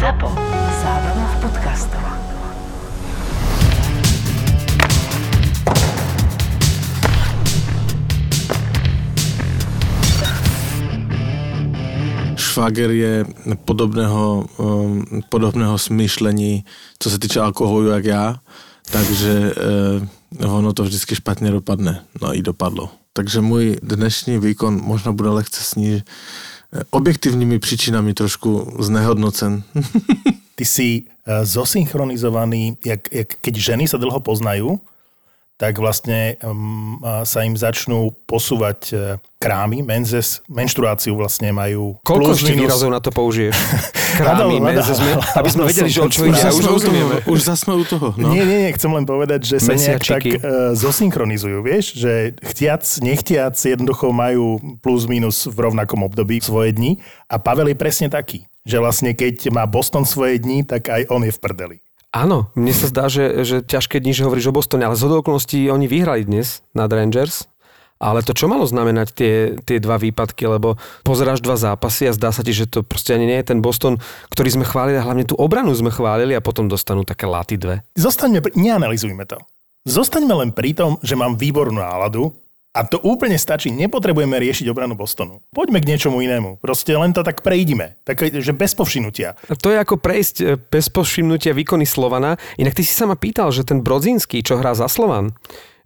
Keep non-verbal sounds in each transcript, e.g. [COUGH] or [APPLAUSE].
ZAPO. Zábrná v podcastov. Švager je podobného, um, podobného smýšlení, co se týče alkoholu, jak já, takže uh, ono to vždycky špatně dopadne. No i dopadlo. Takže můj dnešní výkon možná bude lehce sníž, objektívnymi príčinami trošku znehodnocen. Ty si uh, zosynchronizovaný, jak, jak, keď ženy sa dlho poznajú, tak vlastne um, sa im začnú posúvať uh, krámy, menzes, menštruáciu vlastne majú. Koľko ešte výrazov na to použiješ? [LAUGHS] Krámy, menzes, men... aby sme vedeli, že o čo ide. Už, už, už zasme u toho. No. Nie, nie, nie, chcem len povedať, že sa nejak tak uh, zosynchronizujú, vieš, že chtiac, nechtiac jednoducho majú plus minus v rovnakom období svoje dni a Pavel je presne taký, že vlastne keď má Boston svoje dni, tak aj on je v prdeli. Áno, mne sa zdá, že, že ťažké dni, že hovoríš o Bostone, ale z okolností oni vyhrali dnes nad Rangers. Ale to čo malo znamenať tie, tie dva výpadky, lebo pozeráš dva zápasy a zdá sa ti, že to proste ani nie je ten Boston, ktorý sme chválili a hlavne tú obranu sme chválili a potom dostanú také laty dve. Zostaňme, neanalizujme to. Zostaňme len pri tom, že mám výbornú náladu a to úplne stačí, nepotrebujeme riešiť obranu Bostonu. Poďme k niečomu inému. Proste len to tak prejdime. Tak, že bez povšimnutia. To je ako prejsť e, bez povšimnutia výkony Slovana. Inak ty si sa ma pýtal, že ten Brodzinský, čo hrá za Slovan,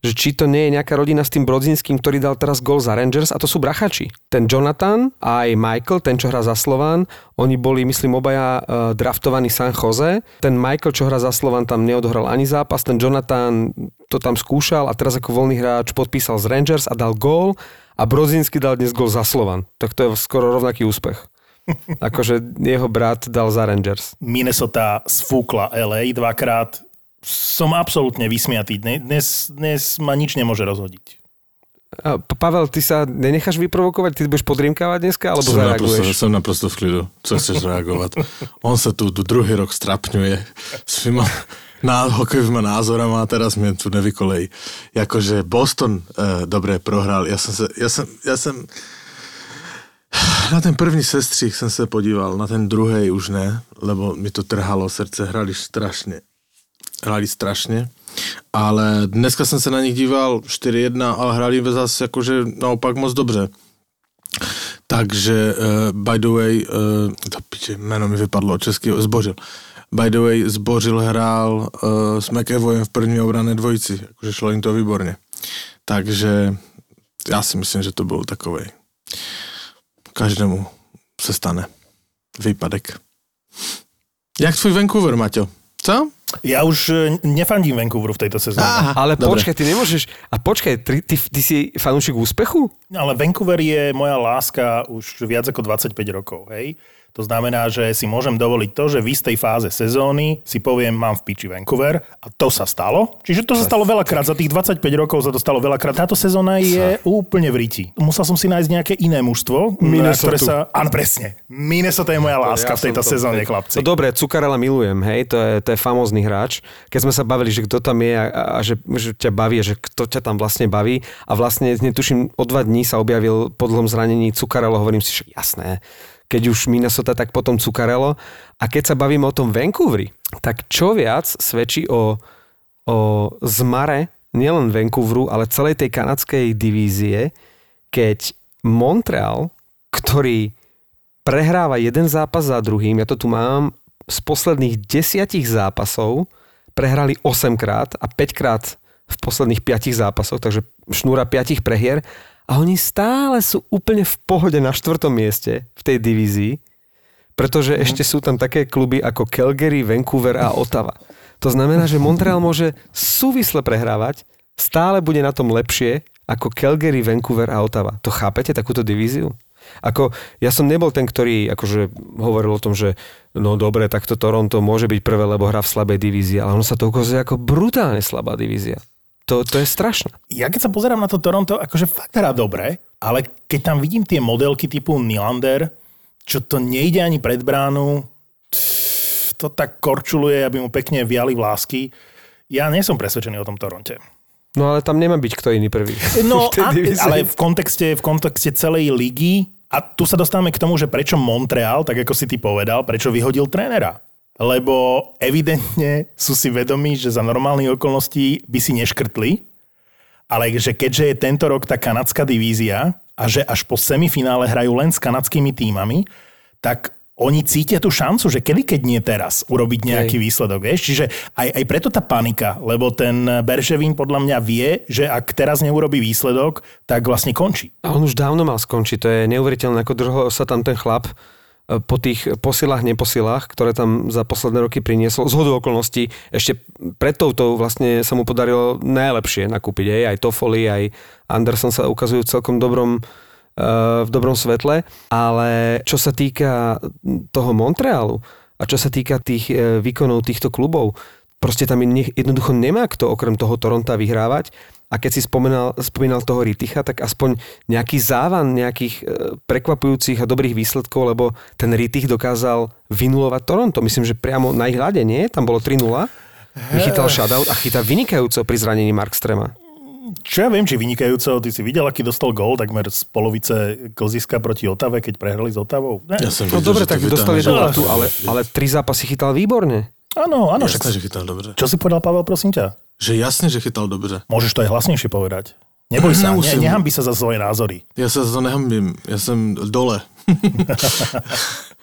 že či to nie je nejaká rodina s tým Brodzinským, ktorý dal teraz gol za Rangers a to sú brachači. Ten Jonathan a aj Michael, ten čo hrá za Slovan, oni boli, myslím, obaja uh, draftovaní San Jose. Ten Michael, čo hrá za Slovan, tam neodohral ani zápas, ten Jonathan to tam skúšal a teraz ako voľný hráč podpísal z Rangers a dal gól a Brodzinský dal dnes gól za Slovan. Tak to je skoro rovnaký úspech. [LAUGHS] akože jeho brat dal za Rangers. Minnesota sfúkla LA dvakrát, som absolútne vysmiatý. Dnes, dnes ma nič nemôže rozhodiť. A, Pavel, ty sa nenecháš vyprovokovať? Ty budeš podriemkávať dneska, alebo som zareaguješ? Naprosto, som naprosto v klidu. Čo chceš reagovať? [LAUGHS] On sa tu, tu druhý rok strapňuje svýma [LAUGHS] ná, hokejovými názorama a teraz mi tu nevykolej. Jakože Boston e, dobre prohral. Ja som, sa, ja som, ja som na ten první sestřih jsem se podíval, na ten druhý už ne, lebo mi to trhalo srdce, hrali strašne hrali strašne. Ale dneska jsem se na nich díval 4-1, ale hrali zase jakože naopak moc dobře. Takže uh, by the way, uh, to piče, jméno mi vypadlo česky, zbořil. By the way, zbořil hrál uh, s McEvoyem v první obrané dvojici, jakože šlo jim to výborně. Takže já si myslím, že to byl takový. Každému se stane výpadek. Jak tvůj Vancouver, Maťo? Co? Ja už e, nefandím Vancouveru v tejto sezóne. Aha, ale dobre. počkaj, ty nemôžeš... A počkaj, ty, ty, ty si fanúšik úspechu? Ale Vancouver je moja láska už viac ako 25 rokov, hej? To znamená, že si môžem dovoliť to, že v istej fáze sezóny si poviem, mám v piči Vancouver a to sa stalo. Čiže to sa stalo veľakrát, za tých 25 rokov sa to stalo veľakrát. Táto sezóna je úplne v ríti. Musel som si nájsť nejaké iné mužstvo, Minnesota. ktoré sa... Áno, presne. Minnesota je moja láska ja v tejto sezóne, chlapci. No dobre, Cukarela milujem, hej, to je, to je famózny hráč. Keď sme sa bavili, že kto tam je a, a že, že ťa baví, že kto ťa tam vlastne baví a vlastne netuším, o dva dní sa objavil po dlhom zranení Cukarelo, hovorím si, že jasné, keď už Minnesota, tak potom Cukarelo. A keď sa bavíme o tom Vancouveri, tak čo viac svedčí o, o zmare nielen Vancouveru, ale celej tej kanadskej divízie, keď Montreal, ktorý prehráva jeden zápas za druhým, ja to tu mám, z posledných desiatich zápasov prehrali 8 krát a 5 krát v posledných 5 zápasoch, takže šnúra 5 prehier a oni stále sú úplne v pohode na štvrtom mieste v tej divízii, pretože mm. ešte sú tam také kluby ako Calgary, Vancouver a Ottawa. To znamená, že Montreal môže súvisle prehrávať, stále bude na tom lepšie ako Calgary, Vancouver a Ottawa. To chápete, takúto divíziu? Ako, ja som nebol ten, ktorý akože hovoril o tom, že no dobre, tak to Toronto môže byť prvé, lebo hrá v slabej divízii, ale ono sa to ukazuje ako brutálne slabá divízia. To, to je strašné. Ja keď sa pozerám na to Toronto, akože fakt hrá dobre, ale keď tam vidím tie modelky typu Nylander, čo to nejde ani pred bránu, to tak korčuluje, aby mu pekne viali vlásky. Ja nie som presvedčený o tom Toronte. No ale tam nemá byť kto iný prvý. No, [LAUGHS] a, ale v kontexte, v kontexte celej ligy, a tu sa dostávame k tomu, že prečo Montreal, tak ako si ty povedal, prečo vyhodil trénera lebo evidentne sú si vedomí, že za normálnych okolností by si neškrtli, ale že keďže je tento rok tá kanadská divízia a že až po semifinále hrajú len s kanadskými týmami, tak oni cítia tú šancu, že kedy, keď nie teraz, urobiť nejaký Hej. výsledok, vieš? Čiže aj, aj preto tá panika, lebo ten Berževín podľa mňa vie, že ak teraz neurobi výsledok, tak vlastne končí. A on už dávno mal skončiť, to je neuveriteľné, ako dlho sa tam ten chlap po tých posilách, neposilách, ktoré tam za posledné roky priniesol. Z hodu okolností ešte pred touto vlastne sa mu podarilo najlepšie nakúpiť. Aj, aj Toffoli, aj Anderson sa ukazujú v celkom dobrom v dobrom svetle, ale čo sa týka toho Montrealu a čo sa týka tých e, výkonov týchto klubov, proste tam jednoducho nemá kto okrem toho Toronta vyhrávať a keď si spomínal, spomínal toho Riticha, tak aspoň nejaký závan nejakých e, prekvapujúcich a dobrých výsledkov, lebo ten Ritich dokázal vynulovať Toronto. Myslím, že priamo na ich hľade, nie? Tam bolo 3-0. Vychytal shutout a chytá vynikajúco pri zranení Markstrema čo ja viem, či vynikajúco, ty si videl, aký dostal gól takmer z polovice klziska proti Otave, keď prehrali s Otavou? Ja som no dobre, tak dostal jednu latu, ale, ale tri zápasy chytal výborne. Áno, áno. Jasne, že chytal dobre. Čo si povedal, Pavel, prosím ťa? Že jasne, že chytal dobre. Môžeš to aj hlasnejšie povedať. Neboj sa, ne, nehambi sa za svoje názory. Ja sa za to nehambím, ja som dole. [LAUGHS]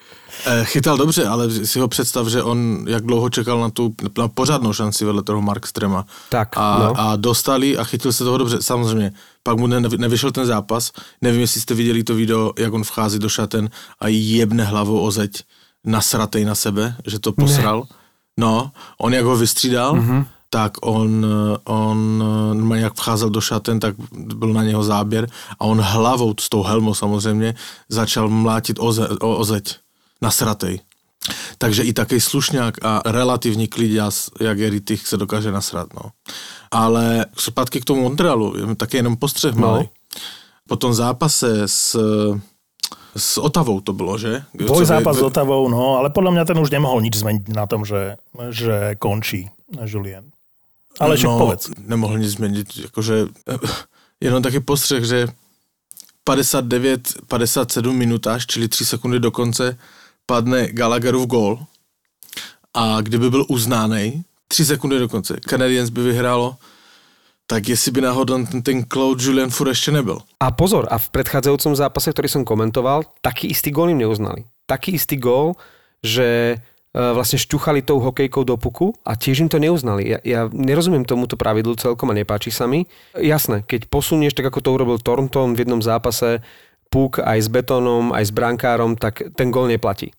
Eh, chytal dobře, ale si ho představ, že on jak dlouho čekal na tu na pořádnou šanci vedle toho Markstrema. Tak, a, no. a dostali a chytil se toho dobře. Samozřejmě, pak mu nevyšel ten zápas. Nevím, jestli jste viděli to video, jak on vchází do šaten a jebne hlavou o zeď nasratej na sebe, že to posral. Ne. No, on jak ho vystřídal, mm-hmm tak on, on jak vcházel do šaten, tak byl na něho záběr a on hlavou s tou helmou samozřejmě začal mlátit o, ze, o, o zeď nasratej. Takže i taký slušňák a relatívny klidias, jak je Rittich, se dokáže nasrat. No. Ale zpátky k tomu Montrealu, taky jenom postřeh no. malý. Po tom zápase s, s Otavou to bylo, že? Boj zápas s Otavou, no, ale podľa mňa ten už nemohol nič zmeniť na tom, že, že končí Julien. Ale čo no, povedz. Nemohl nic zmeniť, akože jenom taký postřeh, že 59, 57 minutáž, čili 3 sekundy do konce, padne Gallagherův gól a kdyby byl uznáný, tři sekundy dokonce, Canadiens by vyhrálo, tak jestli by náhodou ten, ten Claude Julien furt ešte nebyl. A pozor, a v predchádzajúcom zápase, ktorý som komentoval, taký istý gól im neuznali. Taký istý gól, že e, vlastne šťuchali tou hokejkou do puku a tiež im to neuznali. Ja, ja nerozumiem tomuto pravidlu celkom a nepáči sa mi. Jasné, keď posunieš tak, ako to urobil Thornton v jednom zápase, puk aj s betónom, aj s brankárom, tak ten gól neplatí.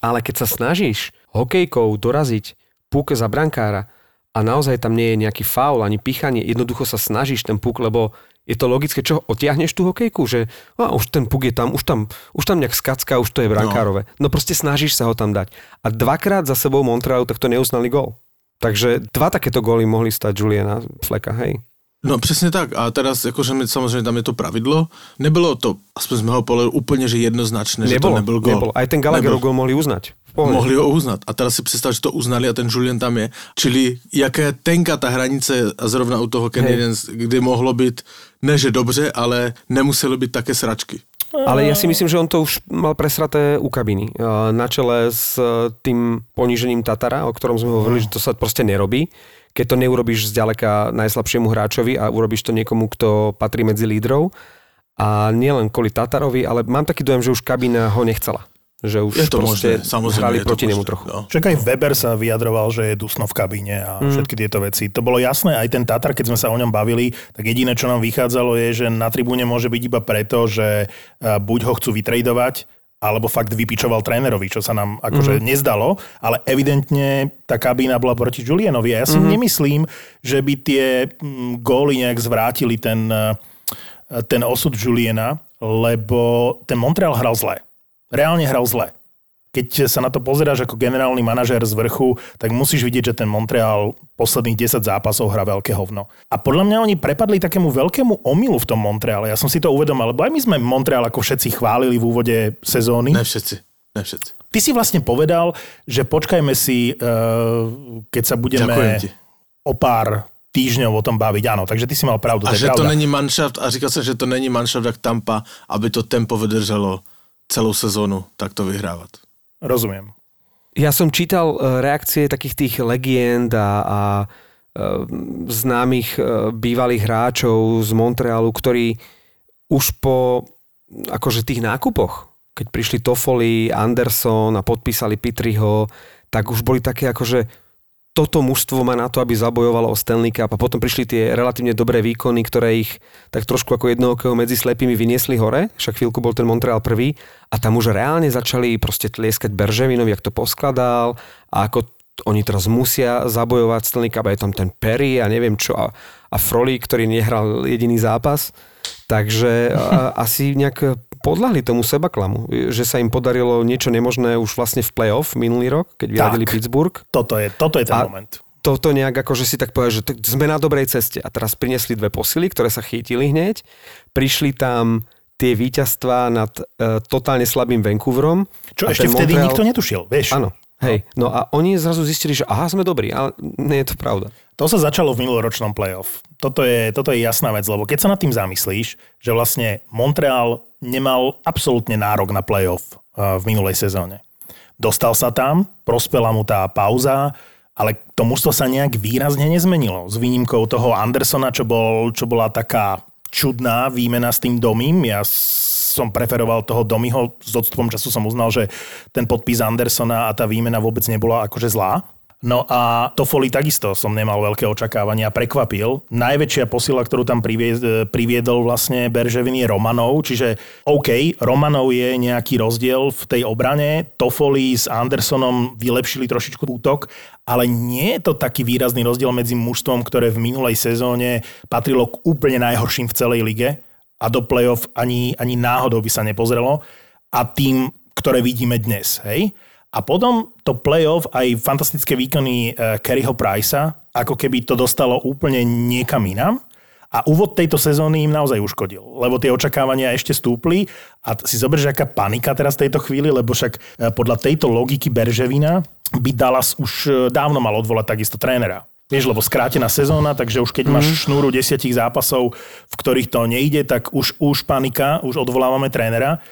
Ale keď sa snažíš hokejkou doraziť puk za brankára a naozaj tam nie je nejaký faul ani pichanie, jednoducho sa snažíš ten puk, lebo je to logické, čo otiahneš tú hokejku, že a už ten puk je tam, už tam, už tam nejak skacka, už to je brankárové. No. no proste snažíš sa ho tam dať. A dvakrát za sebou Montrealu takto neuznali gol. Takže dva takéto góly mohli stať Juliana Fleka, hej. No přesně tak. A teraz, jakože my, samozřejmě tam je to pravidlo. Nebylo to, aspoň z mého pohledu, úplně že jednoznačné, nebolo, že to nebyl gol. Nebolo. Aj ten Gallagherov gol mohli uznať. Mohli ho uznat. A teraz si představ, že to uznali a ten Julian tam je. Čili jaké tenká ta hranice a zrovna u toho Canadiens, kdy mohlo být, ne že dobře, ale nemuseli být také sračky. Ale ja si myslím, že on to už mal presraté u kabiny. Na čele s tým ponížením Tatara, o ktorom sme hovorili, že to sa proste nerobí keď to neurobiš zďaleka najslabšiemu hráčovi a urobíš to niekomu, kto patrí medzi lídrov. A nielen kvôli Tatarovi, ale mám taký dojem, že už kabína ho nechcela. Že už je to proste možné, hrali proti nemu trochu. No. Čak aj Weber sa vyjadroval, že je dusno v kabíne a mm. všetky tieto veci. To bolo jasné, aj ten Tatar, keď sme sa o ňom bavili, tak jediné, čo nám vychádzalo je, že na tribúne môže byť iba preto, že buď ho chcú vytredovať, alebo fakt vypičoval trénerovi, čo sa nám akože mm-hmm. nezdalo, ale evidentne tá kabína bola proti Julianovi. A ja si mm-hmm. nemyslím, že by tie mm, góly nejak zvrátili ten, e, ten osud Juliana, lebo ten Montreal hral zle. Reálne hral zle keď sa na to pozeráš ako generálny manažér z vrchu, tak musíš vidieť, že ten Montreal posledných 10 zápasov hrá veľké hovno. A podľa mňa oni prepadli takému veľkému omylu v tom Montreale. Ja som si to uvedomil, lebo aj my sme Montreal ako všetci chválili v úvode sezóny. Ne všetci. Ne všetci. Ty si vlastne povedal, že počkajme si, eh, keď sa budeme o pár týždňov o tom baviť. Áno, takže ty si mal pravdu. A to že pravda. to není manšaft, a říkal som, že to není manšaft jak Tampa, aby to tempo vydrželo celou sezónu takto vyhrávať. Rozumiem. Ja som čítal e, reakcie takých tých legend a, a e, známych e, bývalých hráčov z Montrealu, ktorí už po akože tých nákupoch, keď prišli Toffoli, Anderson a podpísali Pitriho, tak už boli také akože toto mužstvo má na to, aby zabojovalo o Stanley Cup a potom prišli tie relatívne dobré výkony, ktoré ich tak trošku ako jednookého medzi slepými vyniesli hore, však chvíľku bol ten Montreal prvý a tam už reálne začali proste tlieskať Berževinovi, jak to poskladal a ako oni teraz musia zabojovať Stanley Cup a je tam ten Perry a neviem čo a, a Froli, ktorý nehral jediný zápas. Takže a, asi nejak podľahli tomu sebaklamu, že sa im podarilo niečo nemožné už vlastne v playoff minulý rok, keď vyradili Pittsburgh. Toto je, toto je ten A moment. toto nejak ako, že si tak povedal, že tak sme na dobrej ceste. A teraz priniesli dve posily, ktoré sa chytili hneď. Prišli tam tie víťazstvá nad e, totálne slabým Vancouverom. Čo ešte vtedy Montreal- nikto netušil, vieš? Áno, hej. No a oni zrazu zistili, že aha, sme dobrí, ale nie je to pravda. To sa začalo v minuloročnom playoff. Toto je, toto je jasná vec, lebo keď sa nad tým zamyslíš, že vlastne Montreal nemal absolútne nárok na playoff uh, v minulej sezóne. Dostal sa tam, prospela mu tá pauza, ale to mužstvo sa nejak výrazne nezmenilo. S výnimkou toho Andersona, čo, bol, čo bola taká čudná výmena s tým Domím. Ja som preferoval toho Domiho, s odstupom času som uznal, že ten podpis Andersona a tá výmena vôbec nebola akože zlá. No a Toffoli takisto som nemal veľké očakávania, prekvapil. Najväčšia posila, ktorú tam privie- priviedol vlastne Berževin je Romanov, čiže OK, Romanov je nejaký rozdiel v tej obrane, Toffoli s Andersonom vylepšili trošičku útok, ale nie je to taký výrazný rozdiel medzi mužstvom, ktoré v minulej sezóne patrilo k úplne najhorším v celej lige a do playoff ani, ani náhodou by sa nepozrelo a tým, ktoré vidíme dnes. Hej? A potom to playoff, aj fantastické výkony uh, Kerryho Pricea, ako keby to dostalo úplne niekam inám. A úvod tejto sezóny im naozaj uškodil, lebo tie očakávania ešte stúpli a si zober, že aká panika teraz v tejto chvíli, lebo však eh, podľa tejto logiky Berževina by Dallas už eh, dávno mal odvolať takisto trénera. Vieš, lebo skrátená sezóna, takže už keď máš šnúru desiatich zápasov, v ktorých to nejde, tak už, už panika, už odvolávame trénera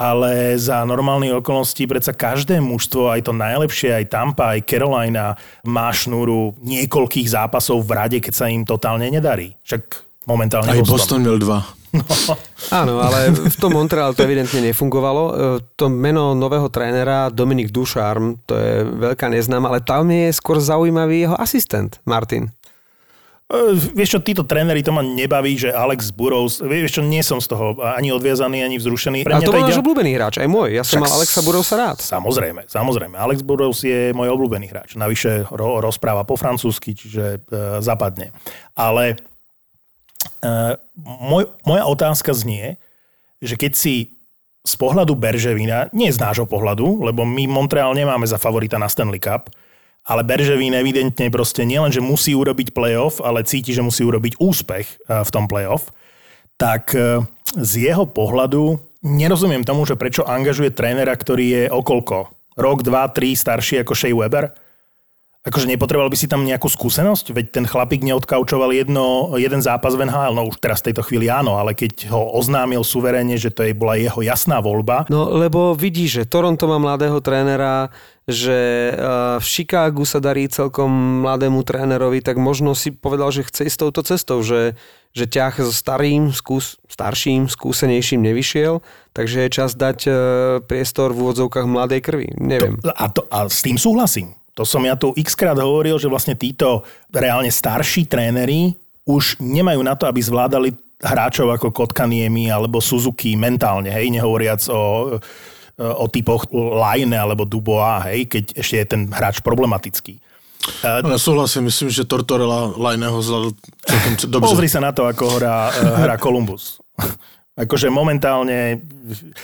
ale za normálne okolnosti predsa každé mužstvo, aj to najlepšie, aj Tampa, aj Carolina, má šnúru niekoľkých zápasov v rade, keď sa im totálne nedarí. Však momentálne Aj Boston měl dva. [LAUGHS] Áno, ale v tom Montreal to evidentne nefungovalo. E, To meno nového trénera Dominik Ducharm, to je veľká neznáma, ale tam je skôr zaujímavý jeho asistent, Martin. E, Vieš čo, títo tréneri, to ma nebaví, že Alex Burrows, vieš čo, nie som z toho ani odviazaný, ani vzrušený. A to bol ide- náš obľúbený hráč, aj môj. Ja som Však mal Alexa Burrowsa rád. Samozrejme, samozrejme. Alex Burrows je môj obľúbený hráč. Navyše ro- rozpráva po francúzsky, čiže e, zapadne. Ale e, môj, moja otázka znie, že keď si z pohľadu Berževina, nie z nášho pohľadu, lebo my Montreal nemáme za favorita na Stanley Cup, ale Berževín evidentne proste nielen, že musí urobiť playoff, ale cíti, že musí urobiť úspech e, v tom playoff, tak e, z jeho pohľadu nerozumiem tomu, že prečo angažuje trénera, ktorý je okolko. Rok, dva, tri starší ako Shea Weber? Akože nepotreboval by si tam nejakú skúsenosť? Veď ten chlapík neodkaučoval jedno, jeden zápas v NHL, no už teraz v tejto chvíli áno, ale keď ho oznámil suverénne, že to je, bola jeho jasná voľba, No lebo vidí, že Toronto má mladého trénera, že eh, v Chicagu sa darí celkom mladému trénerovi, tak možno si povedal, že chce ísť touto cestou, že, že ťah so starým, skús, starším, skúsenejším nevyšiel, takže je čas dať eh, priestor v úvodzovkách mladej krvi. Neviem. A, to, a s tým súhlasím. To som ja tu x krát hovoril, že vlastne títo reálne starší tréneri už nemajú na to, aby zvládali hráčov ako Kotkaniemi alebo Suzuki mentálne, hej, nehovoriac o, o typoch Line alebo Dubois, hej, keď ešte je ten hráč problematický. Ale súhlasím, myslím, že Tortorella Lajného zvládol celkom [LAUGHS] dobře. Pozri sa na to, ako hrá, hrá Columbus. Akože momentálne,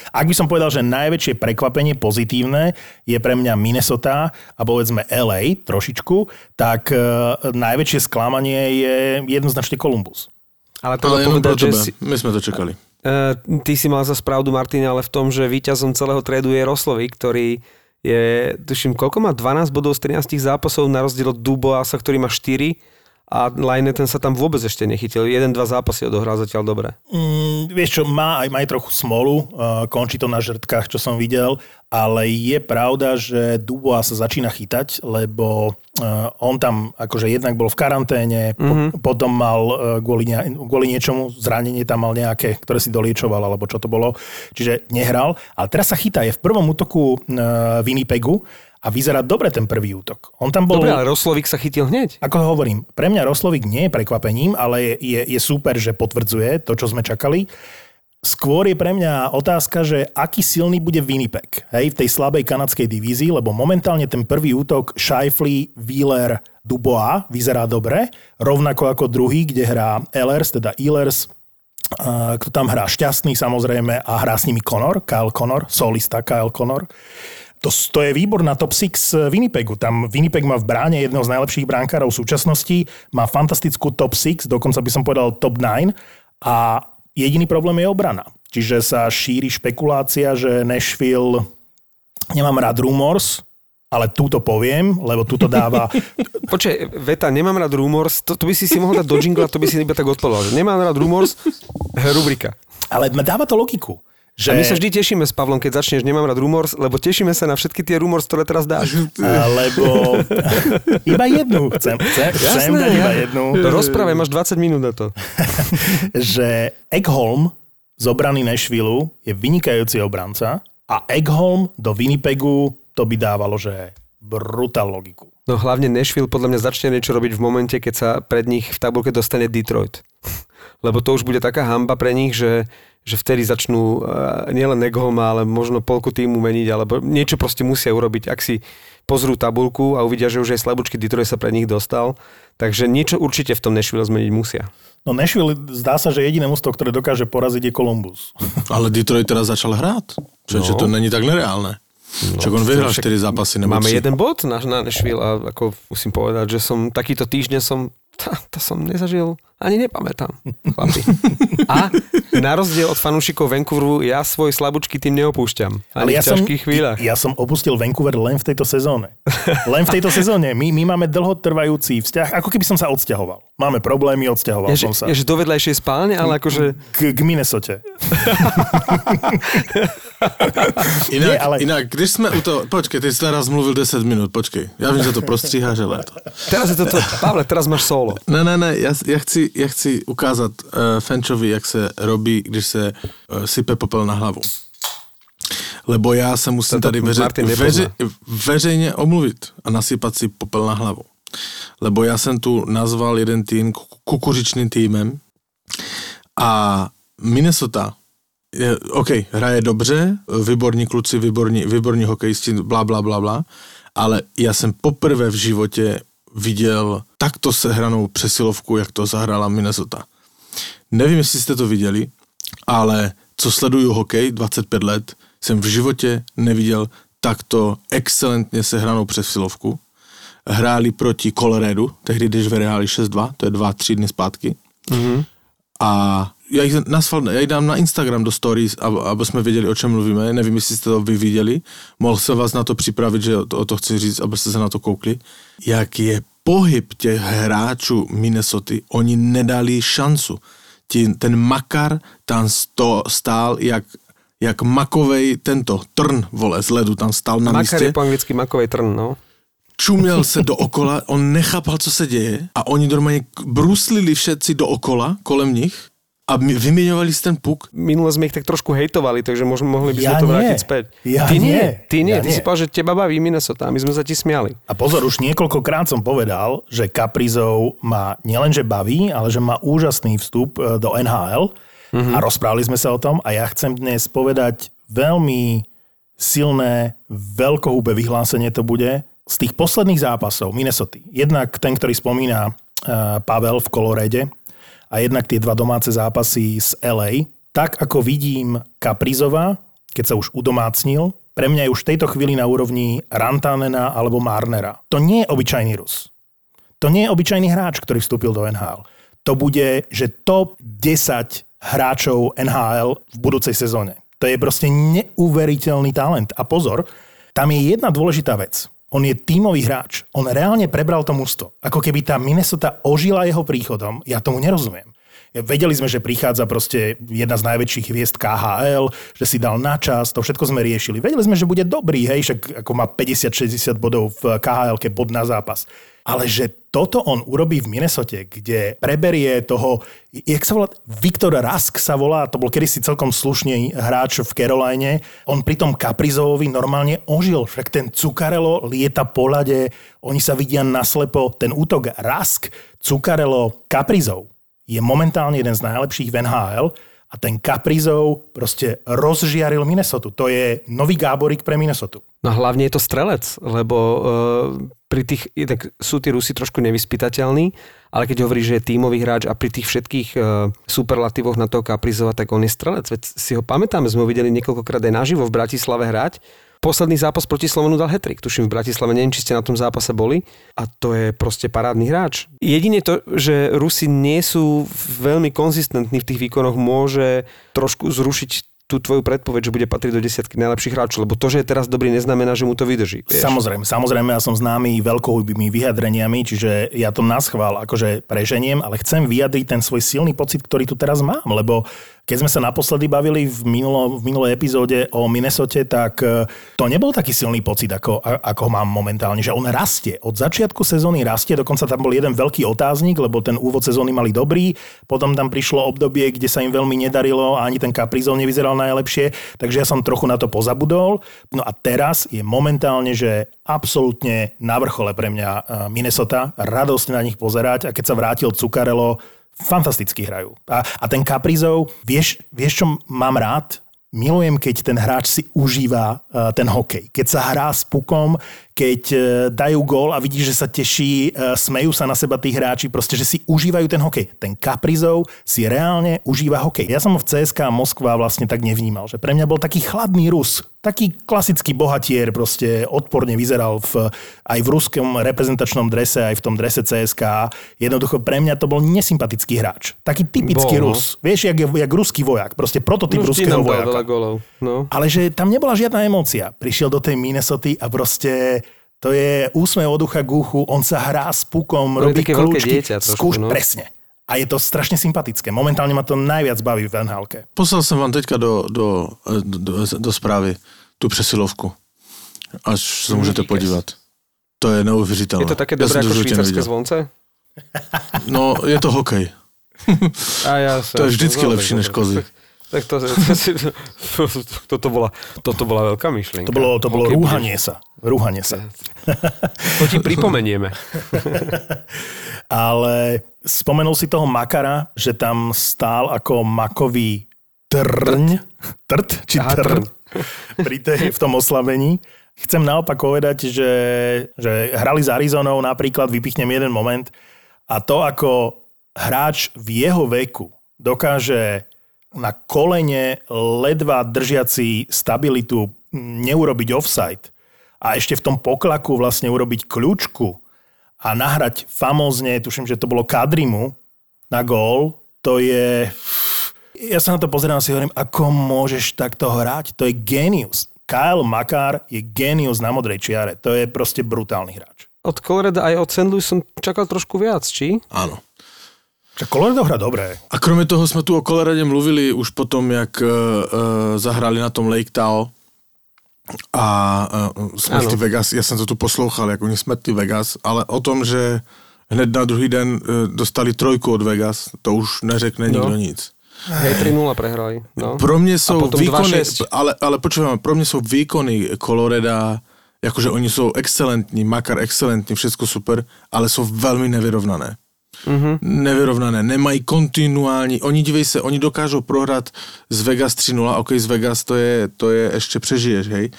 ak by som povedal, že najväčšie prekvapenie pozitívne je pre mňa Minnesota a povedzme LA trošičku, tak uh, najväčšie sklamanie je jednoznačne Columbus. Ale Ale povedať, pro že si, My sme to čekali. Uh, ty si mal za pravdu, Martin, ale v tom, že víťazom celého tradu je Roslovi, ktorý je, tuším, koľko má? 12 bodov z 13 zápasov na rozdiel od Duboasa, ktorý má 4 a Line ten sa tam vôbec ešte nechytil. Jeden, dva zápasy odohral zatiaľ dobre. Mm, vieš čo, má aj, má aj trochu smolu, uh, končí to na žrtkách, čo som videl, ale je pravda, že Dubois sa začína chytať, lebo uh, on tam akože jednak bol v karanténe, mm-hmm. po, potom mal uh, kvôli, ne, kvôli niečomu zranenie tam mal nejaké, ktoré si doliečoval, alebo čo to bolo, čiže nehral, ale teraz sa chytá, je v prvom útoku uh, Winnipegu, a vyzerá dobre ten prvý útok. On tam bol... Dobre, ale Roslovik sa chytil hneď. Ako hovorím, pre mňa Roslovik nie je prekvapením, ale je, je, je super, že potvrdzuje to, čo sme čakali. Skôr je pre mňa otázka, že aký silný bude Winnipeg hej, v tej slabej kanadskej divízii, lebo momentálne ten prvý útok Shifley, Wheeler, Dubois vyzerá dobre, rovnako ako druhý, kde hrá Ehlers, teda Ehlers, kto tam hrá šťastný samozrejme a hrá s nimi Conor, Kyle Conor, solista Kyle Conor. To, to je výbor na top 6 Winnipegu. Tam Winnipeg má v bráne jedného z najlepších bránkárov v súčasnosti, má fantastickú top 6, dokonca by som povedal top 9 a jediný problém je obrana. Čiže sa šíri špekulácia, že Nashville, nemám rád rumors, ale túto poviem, lebo túto dáva... [LAUGHS] Počkaj, Veta, nemám rád rumors, to, to by si si mohol dať do jingla, to by si iba tak odpovedal. Nemám rád rumors, rubrika. Ale dáva to logiku. Že... A my sa vždy tešíme s Pavlom, keď začneš Nemám rád rumors, lebo tešíme sa na všetky tie rumors, ktoré teraz dáš. Lebo [LAUGHS] iba jednu. Chcem, chcem, chcem dať iba jednu. To rozprávaj, máš 20 minút na to. [LAUGHS] že Eggholm z obrany Nashville je vynikajúci obranca a Eggholm do Winnipegu to by dávalo, že brutál logiku. No hlavne Nashville podľa mňa začne niečo robiť v momente, keď sa pred nich v tabulke dostane Detroit. Lebo to už bude taká hamba pre nich, že že vtedy začnú uh, nielen Neghoma, ale možno polku týmu meniť, alebo niečo proste musia urobiť, ak si pozrú tabulku a uvidia, že už aj slabúčky Detroit sa pre nich dostal. Takže niečo určite v tom Nashville zmeniť musia. No Nashville zdá sa, že jediné mústvo, ktoré dokáže poraziť je Columbus. [LAUGHS] Ale Detroit teraz začal hrať. Čo, no. to není tak nereálne. No, Čak on vyhral 4 zápasy. Máme jeden bod na, na Nashville a ako musím povedať, že som takýto týždeň som [LAUGHS] to, to som nezažil, ani nepamätám, chlapi. [LAUGHS] A na rozdiel od fanúšikov Vancouveru, ja svoj slabúčky tým neopúšťam. Ani Ale ja v ťažkých som, chvíľach. Ja som opustil Vancouver len v tejto sezóne. Len v tejto sezóne. My, my máme dlhotrvajúci vzťah, ako keby som sa odsťahoval. Máme problémy, odsťahoval je, som sa. Je, že do vedľajšej spálne, ale akože... K, k Minnesote. [LAUGHS] inak, Nie, ale... inak, když jsme u toho... Počkej, ty jsi teraz mluvil 10 minut, počkej. Já vím, že to prostříháš, ale to... Teraz je to, to Pavle, teraz máš solo. Ne, ne, ne, já, já, chci, já chci ukázat uh, Fenčovi, jak se robí, když se uh, sype popel na hlavu. Lebo já se musím tady veře, veře, veřejně omluvit a nasypat si popel na hlavu. Lebo já jsem tu nazval jeden tým kukuřičným týmem a Minnesota je, OK, hraje dobře, výborní kluci, výborní, výborní hokejisti, bla, bla, bla, bla, ale já jsem poprvé v životě viděl takto sehranou přesilovku, jak to zahrála Minnesota. Nevím, jestli jste to viděli, ale co sleduju hokej 25 let, jsem v životě neviděl takto excelentně sehranou přesilovku. Hráli proti Coloradu, tehdy, když vyhráli 6-2, to je 2-3 dny zpátky. Mm-hmm. A já jich, nasval, já jich dám na Instagram do stories, aby, aby jsme věděli, o čem mluvíme. Nevím, jestli jste to vy viděli. Mohl jsem vás na to připravit, že o to chci říct, abyste se na to koukli. Jak je pohyb těch hráčů Minnesota, oni nedali šancu. Tí, ten makar tam sto, stál jak jak makovej tento trn, vole, z ledu tam stál na Makar místě. je po anglicky makovej trn, no. Čuměl se [LAUGHS] dookola, on nechápal, co se děje a oni normálně bruslili všetci dookola, kolem nich a vymieňovali si ten puk? Minule sme ich tak trošku hejtovali, takže možno mohli by sme ja to nie. vrátiť späť. Ja ty nie. nie. Ty nie. Ja ty nie. si povedal, že teba baví Minnesota a my sme sa ti smiali. A pozor, už niekoľkokrát som povedal, že Kaprizov ma nielenže baví, ale že má úžasný vstup e, do NHL mm-hmm. a rozprávali sme sa o tom a ja chcem dnes povedať veľmi silné, veľkohúbe vyhlásenie to bude z tých posledných zápasov Minnesota. Jednak ten, ktorý spomína uh, Pavel v Kolorede a jednak tie dva domáce zápasy z LA. Tak ako vidím Kaprizova, keď sa už udomácnil, pre mňa je už v tejto chvíli na úrovni Rantanena alebo Marnera. To nie je obyčajný Rus. To nie je obyčajný hráč, ktorý vstúpil do NHL. To bude, že top 10 hráčov NHL v budúcej sezóne. To je proste neuveriteľný talent. A pozor, tam je jedna dôležitá vec. On je tímový hráč. On reálne prebral to mužstvo. Ako keby tá Minnesota ožila jeho príchodom. Ja tomu nerozumiem. Vedeli sme, že prichádza proste jedna z najväčších hviezd KHL, že si dal na čas, to všetko sme riešili. Vedeli sme, že bude dobrý, hej, však ako má 50-60 bodov v KHL, keď bod na zápas. Ale že toto on urobí v Minnesote, kde preberie toho, jak sa volá, Viktor Rask sa volá, to bol kedysi celkom slušný hráč v Caroline, on pri tom Kaprizovovi normálne ožil, však ten Cukarelo lieta po ľade, oni sa vidia naslepo, ten útok Rask, Cukarelo, Kaprizov je momentálne jeden z najlepších v NHL a ten Kaprizov proste rozžiaril Minnesota. To je nový Gáborík pre Minnesota. No hlavne je to strelec, lebo uh, pri tých, tak sú tí Rusi trošku nevyspytateľní, ale keď hovorí, že je tímový hráč a pri tých všetkých uh, superlatívoch na toho Kaprizova, tak on je strelec. Veď si ho pamätáme, sme ho videli niekoľkokrát aj naživo v Bratislave hrať posledný zápas proti Slovenu dal hetrik. Tuším v Bratislave, neviem, či ste na tom zápase boli. A to je proste parádny hráč. Jedine to, že Rusi nie sú veľmi konzistentní v tých výkonoch, môže trošku zrušiť tú tvoju predpoveď, že bude patriť do desiatky najlepších hráčov, lebo to, že je teraz dobrý, neznamená, že mu to vydrží. Vieš? Samozrejme, samozrejme, ja som známy veľkohubými vyjadreniami, čiže ja to naschvál akože preženiem, ale chcem vyjadriť ten svoj silný pocit, ktorý tu teraz mám, lebo keď sme sa naposledy bavili v, minulo, v minulej epizóde o Minnesote, tak e, to nebol taký silný pocit, ako, ako mám momentálne, že on rastie. Od začiatku sezóny rastie, dokonca tam bol jeden veľký otáznik, lebo ten úvod sezóny mali dobrý, potom tam prišlo obdobie, kde sa im veľmi nedarilo a ani ten Kaprizov nevyzeral najlepšie, takže ja som trochu na to pozabudol. No a teraz je momentálne, že absolútne na vrchole pre mňa e, Minnesota, radosť na nich pozerať a keď sa vrátil Cukarelo, fantasticky hrajú. A, a ten Kaprizov, vieš, vieš, čo mám rád? Milujem, keď ten hráč si užíva uh, ten hokej. Keď sa hrá s pukom, keď uh, dajú gól a vidíš, že sa teší, uh, smejú sa na seba tí hráči, proste, že si užívajú ten hokej. Ten Kaprizov si reálne užíva hokej. Ja som ho v CSK Moskva vlastne tak nevnímal, že pre mňa bol taký chladný Rus, taký klasický bohatier, proste odporne vyzeral v, aj v ruskom reprezentačnom drese, aj v tom drese CSK. Jednoducho pre mňa to bol nesympatický hráč. Taký typický bol, no. Rus. Vieš, jak, jak ruský vojak, proste prototyp no, ruského vojaka. Golov. No. Ale že tam nebola žiadna emócia. Prišiel do tej Minnesota a proste to je úsmev od ucha k uchu, on sa hrá s pukom, to robí kľúčky, dieťa trošku, skúš, no. presne. A je to strašne sympatické. Momentálne ma to najviac baví v nhl Poslal som vám teďka do, do, do, do, do správy tú přesilovku. Až sa môžete podívať. To je neuvěřitelné. Je to také dobré ja ako švýcarské zvonce? No, je to hokej. [LAUGHS] A ja sa, to je vždycky no, lepší než kozy. [LAUGHS] Tak to, to, to, to, toto, bola, toto bola veľká myšlienka. To bolo, to bolo rúhanie sa. Rúhanie sa. To ti pripomenieme. [LAUGHS] Ale spomenul si toho Makara, že tam stál ako makový trň. Trt? Či trň? Pri tej, v tom oslavení. Chcem naopak povedať, že, že hrali s Arizonou napríklad, vypichnem jeden moment, a to ako hráč v jeho veku dokáže na kolene ledva držiaci stabilitu neurobiť offside a ešte v tom poklaku vlastne urobiť kľúčku a nahrať famózne, tuším, že to bolo Kadrimu na gól, to je... Ja sa na to pozerám a si hovorím, ako môžeš takto hrať? To je genius. Kyle Makar je genius na modrej čiare. To je proste brutálny hráč. Od Coloreda aj od St. Louis som čakal trošku viac, či? Áno. Čak Colorado hra dobré. A kromě toho jsme tu o Colorade mluvili už potom, jak uh, uh, zahrali na tom Lake Tahoe a uh, Smetty Vegas, já jsem to tu poslouchal, jak oni Smetty Vegas, ale o tom, že hned na druhý den uh, dostali trojku od Vegas, to už neřekne nikdo no. nic. Hej, 3-0 prehrali. No. Pro mě jsou výkony, ale, ale počúvam, pro mě jsou výkony Coloreda, jakože oni jsou excelentní, Makar excelentní, všechno super, ale jsou velmi nevyrovnané mm-hmm. nevyrovnané, nemají kontinuální, oni dívej se, oni dokážou prohrát z Vegas 3-0, ok, z Vegas to je, to je ještě přežiješ, hej,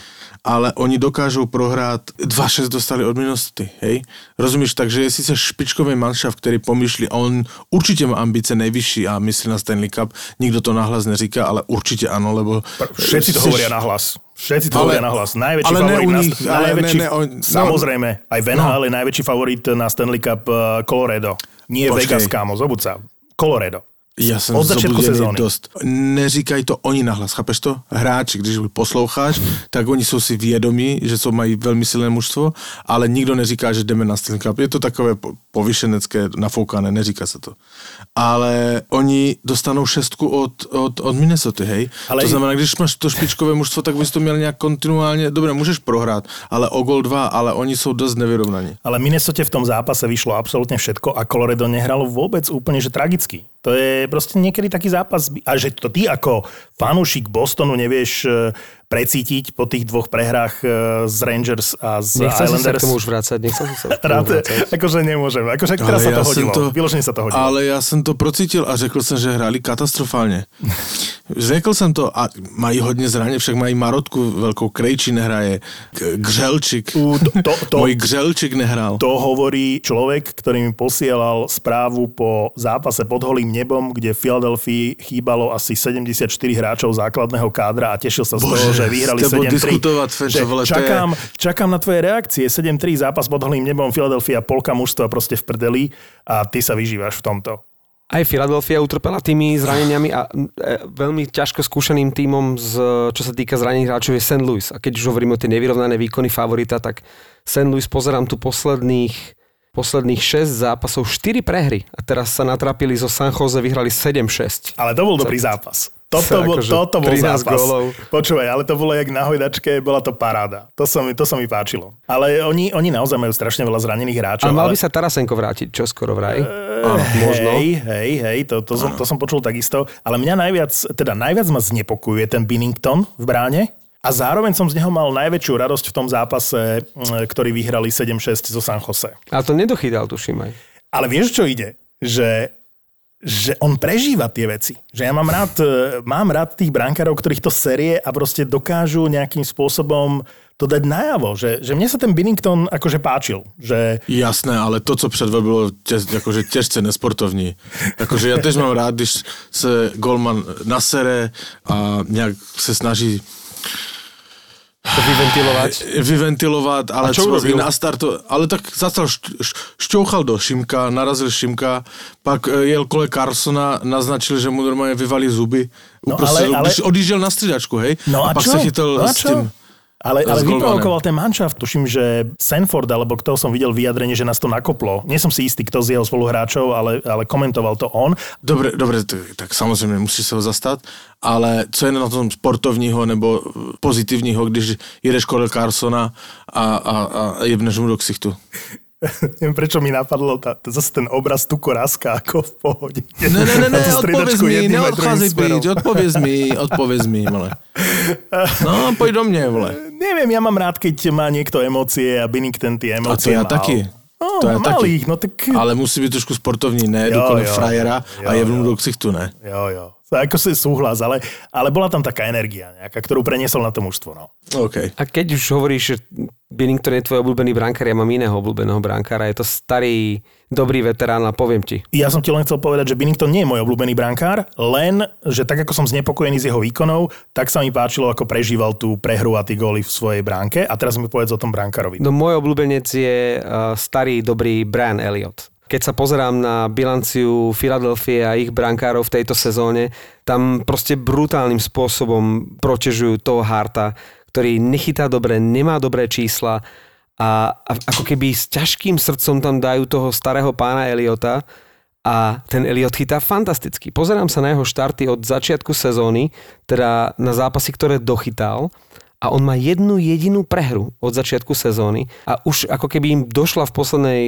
ale oni dokážou prohrát, 2-6 dostali od minulosti, hej, rozumíš, takže je sice špičkový manšaft, který pomýšlí, on určitě má ambice nejvyšší a myslí na Stanley Cup, nikdo to nahlas neříká, ale určitě ano, lebo... Všetci to hovoria nahlas. Všetci to hovoria nahlas. Najväčší ale favorit nich, na, ale najväčší, ne, ne, on, samozrejme, aj Van no. je najväčší favorit na Stanley Cup uh, Colorado. Nie Počkej. Vegas, kámo, zobud sa. Colorado. Já jsem Od zobuděný sezóny. dost. Neříkají to oni nahlas, chápeš to? Hráči, když posloucháš, tak oni jsou si vědomí, že jsou mají velmi silné mužstvo, ale nikdo neříká, že jdeme na Stanley Cup. Je to takové po- povyšenecké, nafoukané, neříká se to. Ale oni dostanou šestku od, od, od Minnesota, hej? Ale to znamená, když máš to špičkové mužstvo, tak bys to měl nějak kontinuálně, dobré, můžeš prohrát, ale o gol 2, ale oni jsou dost nevyrovnaní. Ale Minnesota v tom zápase vyšlo absolútne všetko a Colorado nehralo vôbec úplne, že tragicky. To je proste niekedy taký zápas, a že to ty ako fanúšik Bostonu nevieš e, precítiť po tých dvoch prehrách e, z Rangers a z Nechcel si sa k Islanders. tomu už vrácať, nechcel si sa k [LAUGHS] tomu Rád, vrácať. akože nemôžem. Akože teraz sa to hodilo. Vyložene sa to hodilo. Ale já jsem to procítil a řekl jsem, že hráli katastrofálně. [LAUGHS] Řekl jsem to a mají hodně zraně, však mají Marotku velkou, Krejčí nehraje, Gřelčik. U- to- to- [LAUGHS] to- Můj Gřelčik nehrál. To hovorí človek, ktorý mi posielal správu po zápase pod holým nebom, kde v Philadelphii chýbalo asi 74 hráčov základného kádra a tešil sa z Bože, toho, že vyhrali s tebou 7-3. diskutovať, Fenčo, Že vole, to je- čakám, čakám na tvoje reakcie. 7-3 zápas pod holým nebom, Philadelphia, polka mužstva proste v prdeli a ty sa vyžívaš v tomto. Aj Philadelphia utrpela tými zraneniami a e, veľmi ťažko skúšaným tímom, z, čo sa týka zranených hráčov, je St. Louis. A keď už hovoríme o tie nevyrovnané výkony favorita, tak St. Louis pozerám tu posledných, posledných 6 zápasov, 4 prehry. A teraz sa natrapili zo San Jose, vyhrali 7-6. Ale to bol dobrý zápas. Toto bol, akože toto bol 13 zápas. gólov. Počúvaj, ale to bolo jak na hojdačke, bola to paráda. To sa mi, to sa mi páčilo. Ale oni, oni naozaj majú strašne veľa zranených hráčov. A mal ale... by sa Tarasenko vrátiť, čo skoro vraj? Áno, možno. Hej, hej, hej, to, to, som, to som počul takisto. Ale mňa najviac, teda najviac ma znepokojuje ten Binnington v bráne. A zároveň som z neho mal najväčšiu radosť v tom zápase, mm, ktorý vyhrali 7-6 zo San Jose. Ale to nedochytal, tuším aj. Ale vieš, čo ide? Že, že on prežíva tie veci. Že ja mám rád, e, mám rád tých brankárov, ktorých to série a proste dokážu nejakým spôsobom to dať najavo. Že, že mne sa ten Binnington akože páčil. Že Jasné, ale to, co předvedl, bylo těž, jakože těžce nesportovní. Jakože já tež mám rád, když se golman nasere a nějak se snaží To vyventilovať. vyventilovat, ale A čo urobil? na startu, ale tak začal šť- šť- šťouchal do Šimka, narazil Šimka, pak e, jel kole Carsona, naznačil, že mu normálně vyvalí zuby. No, Uprostřed, ale- ale- Když odjížděl na střídačku, hej? No a, pak čo? se chytil no a s čo? Ale, ale vyprovokoval ten manšaft. Tuším, že Sanford, alebo kto som videl vyjadrenie, že nás to nakoplo. Nie som si istý, kto z jeho spoluhráčov, ale, ale komentoval to on. Dobre, dobre, tak samozřejmě musíš se ho zastat, ale co je na tom sportovního nebo pozitivního, když jedeš kole Carsona a, a, a jebneš mu do ksichtu? [LAUGHS] Neviem, prečo mi napadlo tá, tá, zase ten obraz Tuko Raska ako v pohode. Ne, ne, ne, ne, striedačku mi, jedným aj druhým neodcházej smerom. byť, odpověz mi, odpověz mi, vole. [LAUGHS] No, pojď do mě, vole. Neviem, ja mám rád, keď má niekto emócie a Binnington tie A to emócie já mal. taky. No, to já mal taky. ich, no tak... Ale musí být trošku sportovní, ne, Jo, do jo. frajera a Jo, jebnu jo. do ksichtu, ne. Jo, jo. Ako si súhlas, ale, ale bola tam taká energia nejaká, ktorú preniesol na to mužstvo. No. OK. A keď už hovoríš, že Binnington je tvoj obľúbený brankár, ja mám iného obľúbeného brankára, je to starý, dobrý veterán a poviem ti. Ja som ti len chcel povedať, že Binnington nie je môj obľúbený brankár, len, že tak ako som znepokojený z jeho výkonov, tak sa mi páčilo, ako prežíval tú prehru a tie góly v svojej bránke. A teraz mi povedz o tom brankárovi. No môj obľúbenec je uh, starý, dobrý Brian Elliott. Keď sa pozerám na bilanciu Philadelphia a ich brankárov v tejto sezóne, tam proste brutálnym spôsobom protežujú toho Harta, ktorý nechytá dobre, nemá dobré čísla a, a ako keby s ťažkým srdcom tam dajú toho starého pána Eliota a ten Eliot chytá fantasticky. Pozerám sa na jeho štarty od začiatku sezóny, teda na zápasy, ktoré dochytal a on má jednu jedinú prehru od začiatku sezóny a už ako keby im došla v poslednej,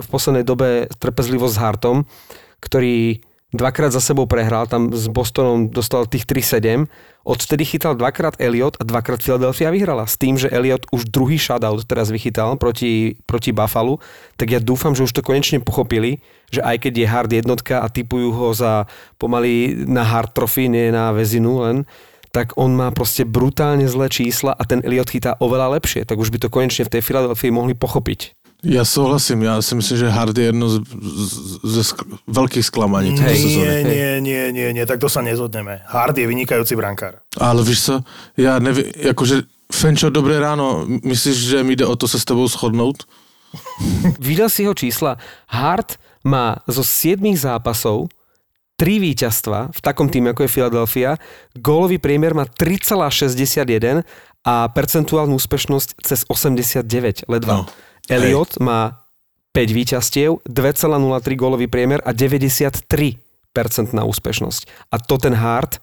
v poslednej dobe trpezlivosť s Hartom, ktorý dvakrát za sebou prehral, tam s Bostonom dostal tých 3-7, odvtedy chytal dvakrát Elliot a dvakrát Philadelphia vyhrala. S tým, že Elliot už druhý shutout teraz vychytal proti, proti Buffalo, tak ja dúfam, že už to konečne pochopili, že aj keď je hard jednotka a typujú ho za pomaly na hard trophy, nie na väzinu len, tak on má proste brutálne zlé čísla a ten Elliot chytá oveľa lepšie, tak už by to konečne v tej Philadelphii mohli pochopiť. Já souhlasím, já si myslím, že Hard je jedno z, z, ze sk- velkých zklamaní této Nie, sezóny. nie, nie, nie, nie, tak to sa nezhodneme. Hard je vynikajúci brankár. Ale víš co, já nevím, jakože Fenčo, dobré ráno, myslíš, že mi jde o to se s tebou shodnout? [LAUGHS] Videl si jeho čísla. Hart má zo 7 zápasov tri víťazstva v takom týme, ako je Philadelphia. Gólový priemer má 3,61 a percentuálnu úspešnosť cez 89 ledva. No, Elliot má 5 víťazstiev, 2,03 gólový priemer a 93% na úspešnosť. A to ten Hart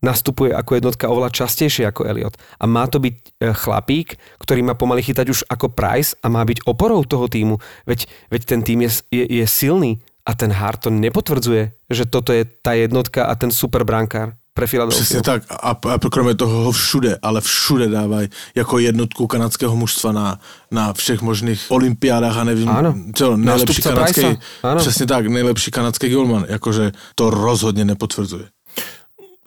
nastupuje ako jednotka oveľa častejšie ako Elliot. A má to byť e, chlapík, ktorý má pomaly chytať už ako Price a má byť oporou toho týmu. Veď, veď ten tým je, je, je silný a ten Hart to nepotvrdzuje, že toto je tá jednotka a ten super brankár pre Philadelphia. Přesně tak. A, a kromě toho ho všude, ale všude dávají jako jednotku kanadského mužstva na, na všech možných olympiádách a nevím, Áno. čo, nejlepší kanadský, přesně tak, nejlepší kanadský golman, jakože to rozhodně nepotvrzuje.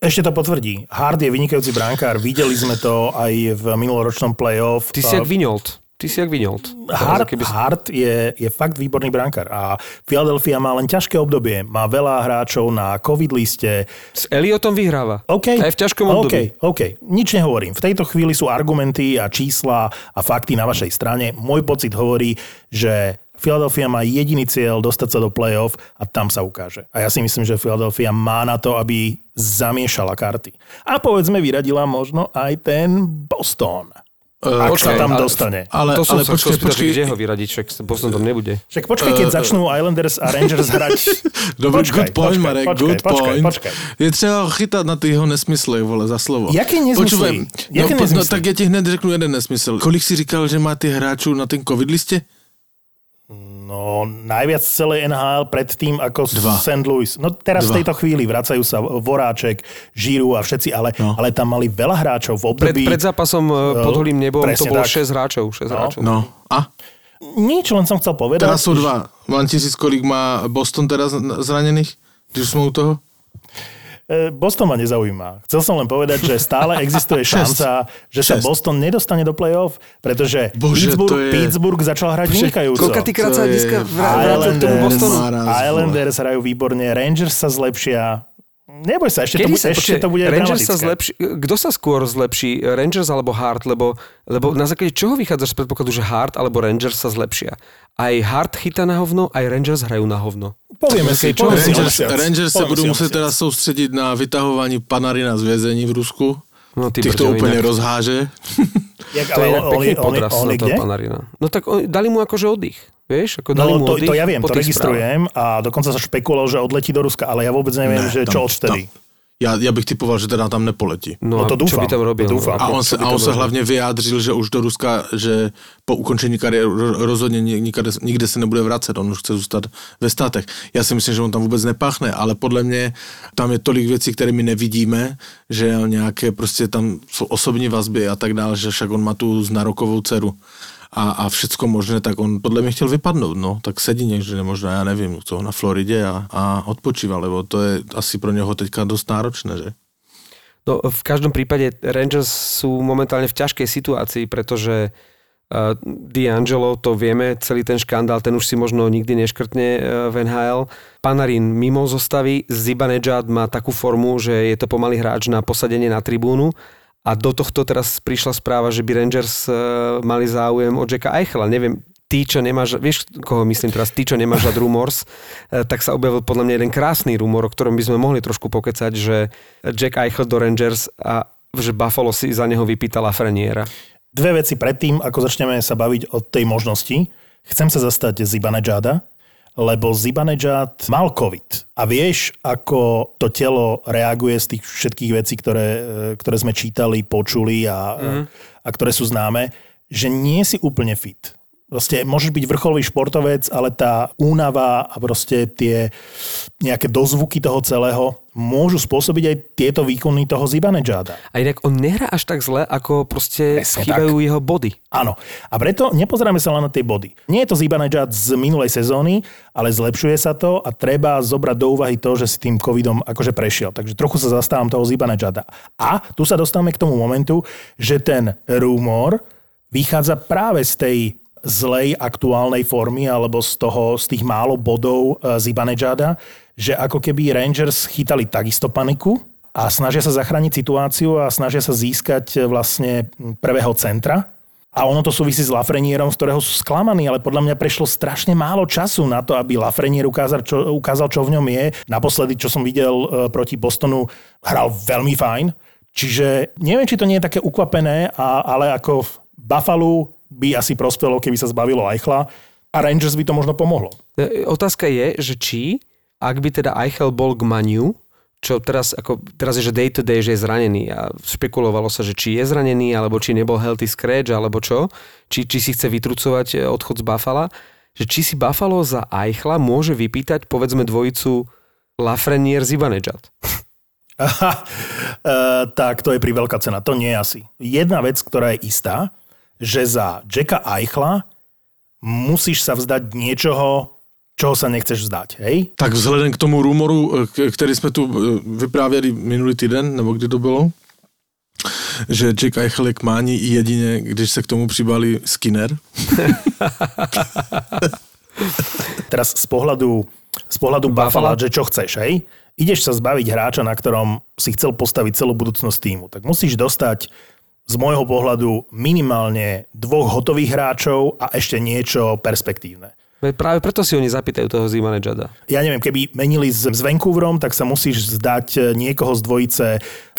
Ešte to potvrdí. Hard je vynikajúci brankár. Videli sme to aj v minuloročnom playoff. Ty si jak Vignold. Ty si jak Vignold. Hart, Keby... Hart je, je fakt výborný brankár a Philadelphia má len ťažké obdobie. Má veľa hráčov na covid liste. S Elliotom vyhráva. OK. A je v ťažkom období. OK, OK. Nič nehovorím. V tejto chvíli sú argumenty a čísla a fakty na vašej strane. Môj pocit hovorí, že Philadelphia má jediný cieľ dostať sa do playoff a tam sa ukáže. A ja si myslím, že Philadelphia má na to, aby zamiešala karty. A povedzme, vyradila možno aj ten Boston. Uh, Ak sa počkaj, tam ale- dostane. ale, to som ale sa počkej, spýtať, že počkej, kde ho vyradiť, však Boston tam nebude. Však počkaj, keď začnú Islanders a Rangers hrať... [LAUGHS] Dobrý, počkaj, good point, počkaj, Marek, počkaj, good počkaj, point. Počkaj. Je třeba ho chytat na ty jeho nesmysly, vole, za slovo. Jaké nesmysly? Počúvaj, Jaké no, no, tak já ti hned řeknu jeden nesmysl. Kolik si říkal, že má ty hráčů na ten covid listě? No, najviac z celej NHL pred tým ako Dva. St. Louis. No teraz v Dva. tejto chvíli vracajú sa Voráček, Žiru a všetci, ale, no. ale tam mali veľa hráčov v Pred, období... pred zápasom e, pod holým nebom to bolo tak. 6 hráčov. 6 No. hráčov. No, a? Nič, len som chcel povedať. Teraz jsou dva. Mám ti říct, kolik má Boston teraz zraněných? Když jsme u toho? E, Boston ma nezaujíma. Chcel som len povedať, že stále [LAUGHS] existuje šanca, že sa. Boston nedostane do play-off, pretože Bože, Pittsburgh, je- Pittsburgh začal hrať vynikajúco. Koľkatýkrát sa dneska vrá- vrátil k tomu Islanders, Bostonu? Islanders hrajú výborne, Rangers sa zlepšia. Neboj sa, ešte, to, Kedy bude, sa ešte to bude Rangers dramatické. sa zlepší, kto sa skôr zlepší, Rangers alebo Hart, lebo, lebo na základe čoho vychádzaš z predpokladu, že Hart alebo Rangers sa zlepšia? Aj Hart chytá na hovno, aj Rangers hrajú na hovno. Povieme si, čo Rangers. Rangers o muset mesiac. teda soustředit na vytahování Panarina z vězení v Rusku. No ty Těch to úplně inak. rozháže. [LAUGHS] Jak, To je ale on, on, pekný je- on, je- podraz on, na je toho kde? Panarina. No tak on, dali mu akože oddych. Vieš, ako dali No mu to, oddych to ja viem, to registrujem a dokonca sa špekuloval, že odletí do Ruska, ale ja vôbec neviem, Ne, že čo tam- odvtedy. Já, já bych typoval, že teda tam nepoletí. No, No to a čo by tam robil? to dúfam. A on se, a on se hlavně vyjádřil, že už do Ruska, že po ukončení kariéry ro- rozhodně ni- nikde, nikde se nebude vracet, on už chce zůstat ve státech. Já si myslím, že on tam vůbec nepáchne, ale podle mě tam je tolik věcí, které my nevidíme, že nějaké prostě tam jsou osobní vazby a tak dále, že však on má tu znarokovou dceru a, a všecko možné, tak on podle mě chtěl vypadnout, no, tak sedí někde, možná, já nevím, co, na Floridě a, a odpočíva, lebo to je asi pro něho teďka dost náročné, že? No, v každom prípade Rangers sú momentálne v ťažkej situácii, pretože uh, D'Angelo, to vieme, celý ten škandál, ten už si možno nikdy neškrtne uh, v NHL. Panarin mimo zostavy, Zibanejad má takú formu, že je to pomalý hráč na posadenie na tribúnu a do tohto teraz prišla správa, že by Rangers uh, mali záujem od Jacka Eichela. Neviem, ty, čo nemáš, vieš, koho myslím teraz, ty, čo nemáš rád rumors, eh, tak sa objavil podľa mňa jeden krásny rumor, o ktorom by sme mohli trošku pokecať, že Jack Eichel do Rangers a že Buffalo si za neho vypýtala Freniera. Dve veci predtým, ako začneme sa baviť o tej možnosti. Chcem sa zastať Zibanejada, lebo Zibanejad mal COVID. A vieš, ako to telo reaguje z tých všetkých vecí, ktoré, e, ktoré sme čítali, počuli a, mm. a ktoré sú známe, že nie si úplne fit. Proste môžeš byť vrcholový športovec, ale tá únava a proste tie nejaké dozvuky toho celého môžu spôsobiť aj tieto výkony toho Zibanejada. A inak on nehrá až tak zle, ako proste Presne chýbajú jeho body. Áno. A preto nepozeráme sa len na tie body. Nie je to Zibanejad z minulej sezóny, ale zlepšuje sa to a treba zobrať do úvahy to, že si tým covidom akože prešiel. Takže trochu sa zastávam toho Zibanejada. A tu sa dostávame k tomu momentu, že ten rumor vychádza práve z tej zlej aktuálnej formy alebo z toho, z tých málo bodov eh, Zibanejada, že ako keby Rangers chytali takisto paniku a snažia sa zachrániť situáciu a snažia sa získať eh, vlastne prvého centra A ono to súvisí s Lafrenierom, z ktorého sú sklamaní, ale podľa mňa prešlo strašne málo času na to, aby Lafrenier ukázal čo, ukázal, čo v ňom je. Naposledy, čo som videl e, proti Bostonu, hral veľmi fajn. Čiže neviem, či to nie je také ukvapené, a, ale ako v Buffalo by asi prospelo, keby sa zbavilo Eichla a Rangers by to možno pomohlo. E, Otázka je, že či, ak by teda Eichel bol k Maniu, čo teraz, ako, teraz je, že day to day, že je zranený a špekulovalo sa, že či je zranený, alebo či nebol healthy scratch, alebo čo, či, či si chce vytrucovať e, odchod z Buffalo, že či si Buffalo za Eichla môže vypýtať, povedzme, dvojicu Lafreniere Zibanejad. [LAUGHS] Aha, e, tak to je pri veľká cena. To nie asi. Jedna vec, ktorá je istá, že za Jacka Eichla musíš sa vzdať niečoho, čoho sa nechceš vzdať, hej? Tak vzhledem k tomu rumoru, k- který jsme tu e, vyprávěli minulý týden, nebo kdy to bylo, že Jack Eichel je k mání jedině, když se k tomu přibalí Skinner. [LAUGHS] Teraz z pohľadu, z pohľadu Buffalo, že čo chceš, hej? Ideš sa zbaviť hráča, na ktorom si chcel postaviť celú budúcnosť týmu, tak musíš dostať z môjho pohľadu minimálne dvoch hotových hráčov a ešte niečo perspektívne. Práve preto si oni zapýtajú toho Zibanejada. Ja neviem, keby menili s, s Vancouverom, tak sa musíš zdať e, niekoho z dvojice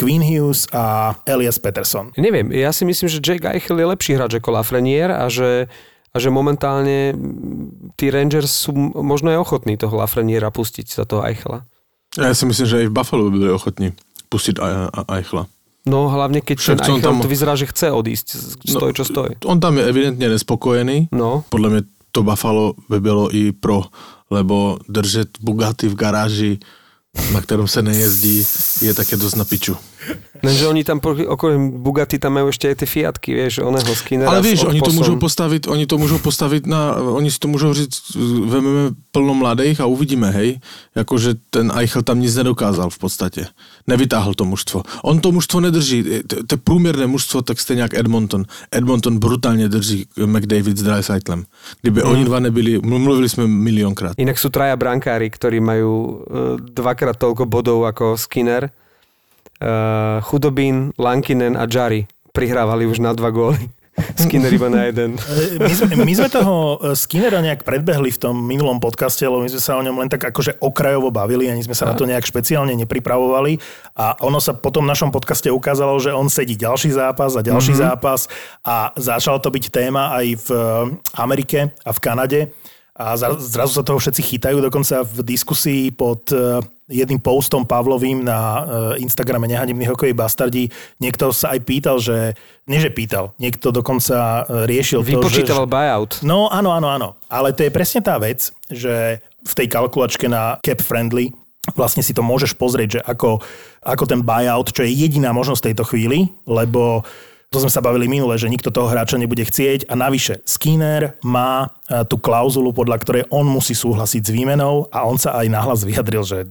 Queen Hughes a Elias Peterson. Neviem, ja si myslím, že Jake Eichel je lepší hráč ako Lafreniere a že, a že momentálne tí Rangers sú možno aj ochotní toho Lafreniera pustiť za toho Eichela. Já si myslím, že i v Buffalo by byli ochotní pustit A- A- Eichla. No hlavne keď Však ten Eichel tam- to vyzerá, že chce odísť, stoj čo stoj. On tam je evidentně nespokojený. No, Podle mě to Buffalo by bylo i pro, lebo držet Bugatti v garáži, na kterém se nejezdí, je také dost na piču. Lenže oni tam okrem Bugatti tam majú ešte aj tie Fiatky, vieš, oného Skinnera Ale víš, oni to můžou postavit, oni to můžou postavit na, oni si to můžou říct, vememe plno mladých a uvidíme, hej, jakože ten Eichel tam nic nedokázal v podstatě. Nevytáhl to mužstvo. On to mužstvo nedrží, to, průměrné mužstvo, tak stejně jak Edmonton. Edmonton brutálně drží McDavid s Dreisaitlem. Kdyby mm. oni dva nebyli, mluvili jsme milionkrát. Inak sú traja brankári, ktorí majú e, dvakrát toľko bodov ako Skinner. E, Chudobín, Lankinen a Jari prihrávali už na dva góly. [LAUGHS] Skinner iba na jeden. E, My sme, my sme toho e, Skinnera nejak predbehli v tom minulom podcaste, lebo my sme sa o ňom len tak akože okrajovo bavili, ani sme sa na to nejak špeciálne nepripravovali a ono sa po tom našom podcaste ukázalo, že on sedí ďalší zápas a ďalší mm-hmm. zápas a začalo to byť téma aj v Amerike a v Kanade a zra- zrazu sa toho všetci chytajú, dokonca v diskusii pod e, jedným postom Pavlovým na e, Instagrame Nehanební hokejí bastardi niekto sa aj pýtal, že, nie že pýtal, niekto dokonca e, riešil to, že... Buyout. No áno, áno, áno. Ale to je presne tá vec, že v tej kalkulačke na Cap Friendly vlastne si to môžeš pozrieť, že ako, ako ten buyout, čo je jediná možnosť tejto chvíli, lebo to sme sa bavili minule, že nikto toho hráča nebude chcieť a navyše Skinner má e, tú klauzulu, podľa ktorej on musí súhlasiť s výmenou a on sa aj nahlas vyjadril, že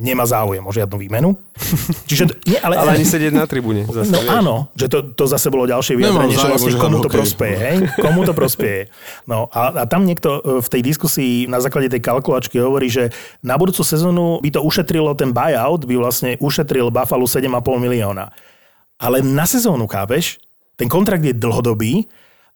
nemá záujem o žiadnu výmenu. [LAUGHS] Čiže, nie, ale, Ale ani sedieť na tribúne. Zase, No vieš. áno, že to, to zase bolo ďalšie vyjadrenie, že vlastne komu to hokej. prospeje, hej? Komu to prospeje. No a, a tam niekto e, v tej diskusii na základe tej kalkulačky hovorí, že na budúcu sezónu by to ušetrilo, ten buyout by vlastne ušetril Buffalo 7,5 milióna. Ale na sezónu, chápeš? Ten kontrakt je dlhodobý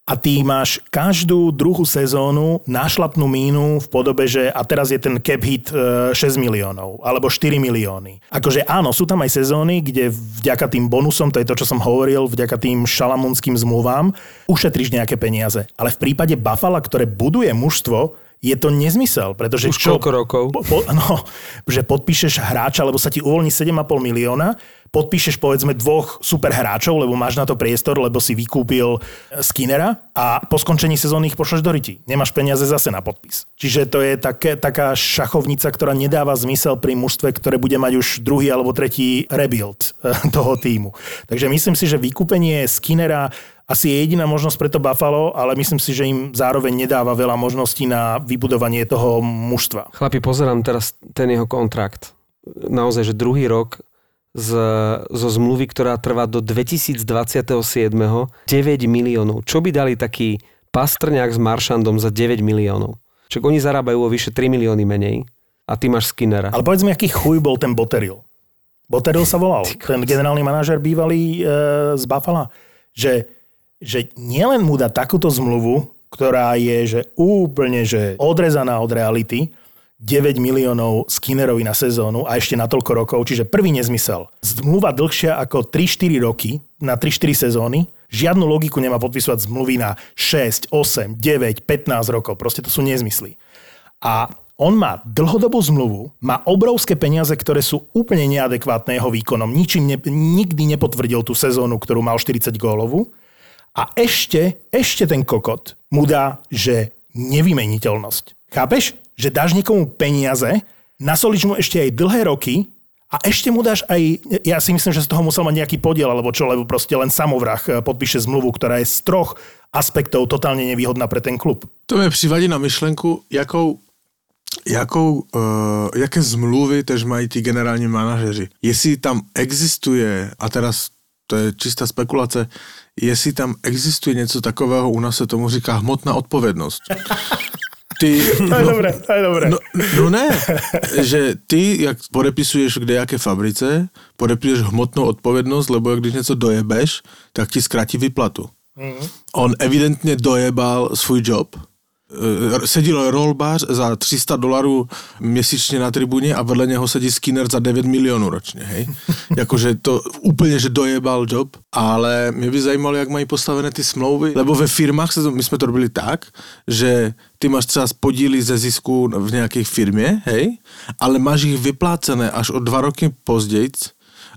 a ty máš každú druhú sezónu nášlapnú mínu v podobe, že a teraz je ten cap hit e, 6 miliónov alebo 4 milióny. Akože áno, sú tam aj sezóny, kde vďaka tým bonusom, to je to, čo som hovoril, vďaka tým šalamunským zmluvám, ušetríš nejaké peniaze. Ale v prípade Buffalo, ktoré buduje mužstvo, je to nezmysel, pretože Už koľko rokov? Po, po, [LAUGHS] no, že podpíšeš hráča, lebo sa ti uvoľní 7,5 milióna, podpíšeš povedzme dvoch super hráčov, lebo máš na to priestor, lebo si vykúpil Skinnera a po skončení sezóny ich pošleš do riti. Nemáš peniaze zase na podpis. Čiže to je také, taká šachovnica, ktorá nedáva zmysel pri mužstve, ktoré bude mať už druhý alebo tretí rebuild eh, toho týmu. Takže myslím si, že vykúpenie Skinnera asi je jediná možnosť pre to Buffalo, ale myslím si, že im zároveň nedáva veľa možností na vybudovanie toho mužstva. Chlapi, pozerám teraz ten jeho kontrakt. Naozaj, že druhý rok z, zo zmluvy, ktorá trvá do 2027. 9 miliónov. Čo by dali taký Pastrňák s Maršandom za 9 miliónov? Čak oni zarábajú o vyše 3 milióny menej. A ty máš Skinnera. Ale povedz mi, aký chuj bol ten Boteril. Boteril sa volal. Ten generálny manažer bývalý e, z Buffalo. Že, že nielen mu dá takúto zmluvu, ktorá je že úplne že odrezaná od reality, 9 miliónov Skinnerovi na sezónu a ešte na toľko rokov, čiže prvý nezmysel. Zmluva dlhšia ako 3-4 roky na 3-4 sezóny, žiadnu logiku nemá podpisovať zmluvy na 6, 8, 9, 15 rokov, proste to sú nezmysly. A on má dlhodobú zmluvu, má obrovské peniaze, ktoré sú úplne neadekvátne jeho výkonom. Ničím ne, nikdy nepotvrdil tú sezónu, ktorú mal 40 gólovú. A ešte, ešte ten kokot mu dá, že nevymeniteľnosť. Chápeš? Že dáš niekomu peniaze, nasolíš mu ešte aj dlhé roky a ešte mu dáš aj, ja si myslím, že z toho musel mať nejaký podiel, alebo čo, lebo proste len samovrah eh, podpíše zmluvu, ktorá je z troch aspektov totálne nevýhodná pre ten klub. To mi přivadí na myšlenku, jakou jakou, uh, jaké zmluvy tež mají ti generální manažeři. Jestli tam existuje, a teraz to je čistá spekulace, jestli tam existuje něco takového, u nás se tomu říká hmotná odpovědnost. [LAUGHS] Ty, [LAUGHS] je no, dobré, to je dobré. No, no ne, že ty, jak podepisuješ kde jaké fabrice, podepisuješ hmotnou odpovědnost, lebo jak když něco dojebeš, tak ti zkrátí vyplatu. Mm-hmm. On evidentně dojebal svůj job, Eh, sedil rolbář za 300 dolarů měsíčně na tribuně a vedle něho sedí skinner za 9 milionů ročně, hej. [LAUGHS] Jakože to úplně, že dojebal job, ale mě by zajímalo, jak mají postavené ty smlouvy, lebo ve firmách, se to, my jsme to robili tak, že ty máš třeba podíly ze zisku v nějaké firmě, hej, ale máš ich vyplácené až o dva roky později,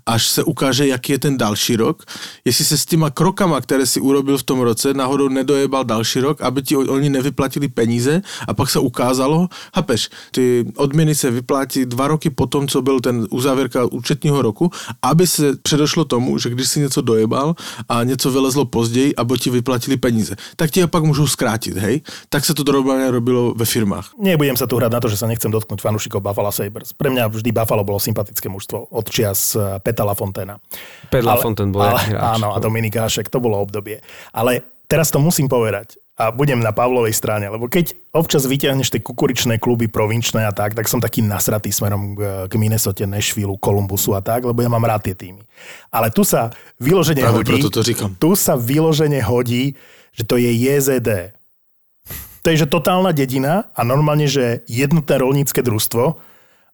až se ukáže, jaký je ten další rok. Jestli se s těma krokama, které si urobil v tom roce, náhodou nedojebal další rok, aby ti oni nevyplatili peníze a pak se ukázalo, chápeš, ty odměny se vyplatí dva roky po tom, co byl ten uzávěrka účetního roku, aby se předošlo tomu, že když si něco dojebal a něco vylezlo později, aby ti vyplatili peníze, tak ti je pak můžou zkrátit, hej? Tak se to normálne robilo ve firmách. Nebudem sa tu hrať na to, že sa nechcem dotknúť fanúšikov Buffalo Sabres. Pre mňa vždy Buffalo bolo sympatické mužstvo od čias Pet Peta Lafontaine. Pet Lafontaine bol ale, hráč. Áno, a Dominik Hašek, to bolo obdobie. Ale teraz to musím povedať a budem na Pavlovej strane, lebo keď občas vyťahneš tie kukuričné kluby provinčné a tak, tak som taký nasratý smerom k Minnesota, Nashville, Columbusu a tak, lebo ja mám rád tie týmy. Ale tu sa vyložene Práve hodí, to říkam. tu sa vyložene hodí, že to je JZD. To je, že totálna dedina a normálne, že jednotné rolnícke družstvo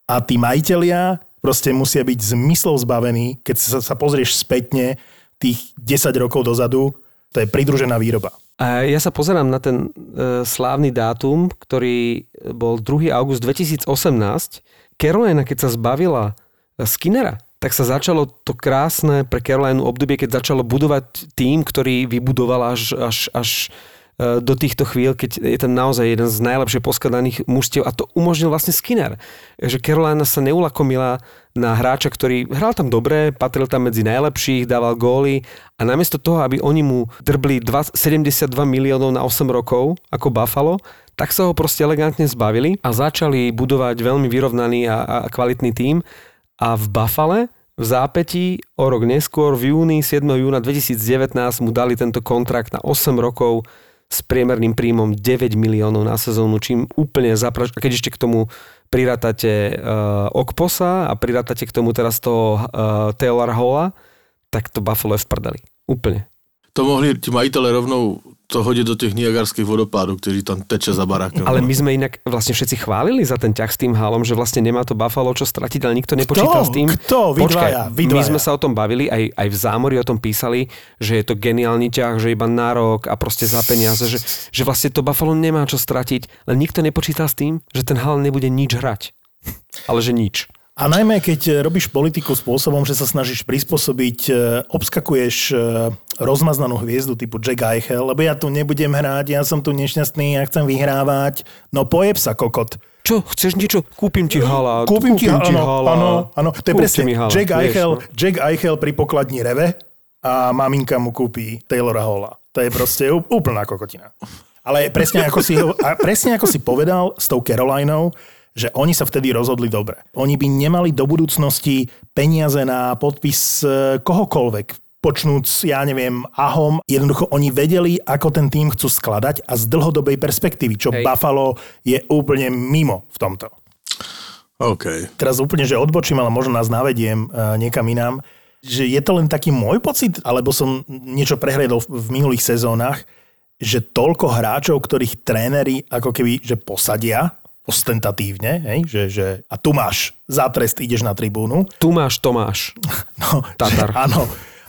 a tí majiteľia proste musia byť zmyslov zbavení, keď sa, sa pozrieš spätne tých 10 rokov dozadu, to je pridružená výroba. A ja sa pozerám na ten e, slávny dátum, ktorý bol 2. august 2018. Carolina, keď sa zbavila e, Skinnera, tak sa začalo to krásne pre Carolina obdobie, keď začalo budovať tým, ktorý vybudoval až, až, až do týchto chvíľ, keď je ten naozaj jeden z najlepšie poskladaných mužstiev a to umožnil vlastne Skinner. Že Carolina sa neulakomila na hráča, ktorý hral tam dobre, patril tam medzi najlepších, dával góly a namiesto toho, aby oni mu drbli 72 miliónov na 8 rokov ako Buffalo, tak sa ho proste elegantne zbavili a začali budovať veľmi vyrovnaný a, a kvalitný tím a v Buffale v zápetí o rok neskôr v júni, 7. júna 2019 mu dali tento kontrakt na 8 rokov s priemerným príjmom 9 miliónov na sezónu, čím úplne zapraš... A keď ešte k tomu prirátate uh, Okposa a prirátate k tomu teraz toho uh, Taylor Halla, tak to Buffalo je v prdeli. Úplne. To mohli ti majitele rovnou to hodí do tých niagarských vodopádov, ktorí tam teče za barákom. Ale my sme inak vlastne všetci chválili za ten ťah s tým halom, že vlastne nemá to Buffalo čo stratiť, ale nikto nepočítal Kto? s tým. Kto? Vy Počkaj, dvaja, vy dvaja. my sme sa o tom bavili, aj, aj v zámori o tom písali, že je to geniálny ťah, že iba na rok a proste za peniaze, že, že vlastne to Buffalo nemá čo stratiť, len nikto nepočítal s tým, že ten hal nebude nič hrať. Ale že nič. A najmä, keď e, robíš politiku spôsobom, že sa snažíš prispôsobiť, e, obskakuješ e, rozmaznanú hviezdu typu Jack Eichel, lebo ja tu nebudem hrať, ja som tu nešťastný, ja chcem vyhrávať. No pojeb sa, kokot. Čo, chceš niečo? Kúpim ti hala. Kúpim, ti, ti áno, hala. áno, áno. To je presne. hala, Jack, vieš, Eichel, no. Jack Eichel pri pokladni reve a maminka mu kúpi Taylora Halla. To je proste úplná kokotina. Ale presne ako si, presne ako si povedal s tou Carolinou, že oni sa vtedy rozhodli dobre. Oni by nemali do budúcnosti peniaze na podpis e, kohokoľvek, počnúc, ja neviem, ahom. Jednoducho oni vedeli, ako ten tým chcú skladať a z dlhodobej perspektívy, čo Hej. Buffalo je úplne mimo v tomto. OK. Teraz úplne, že odbočím, ale možno nás navediem e, niekam inám. že je to len taký môj pocit, alebo som niečo prehliadol v- v minulých sezónach, že toľko hráčov, ktorých tréneri ako keby, že posadia ostentatívne, hej, že, že a tu máš, za trest ideš na tribúnu. Tu máš Tomáš. [LAUGHS] No, Tatar. Že, áno,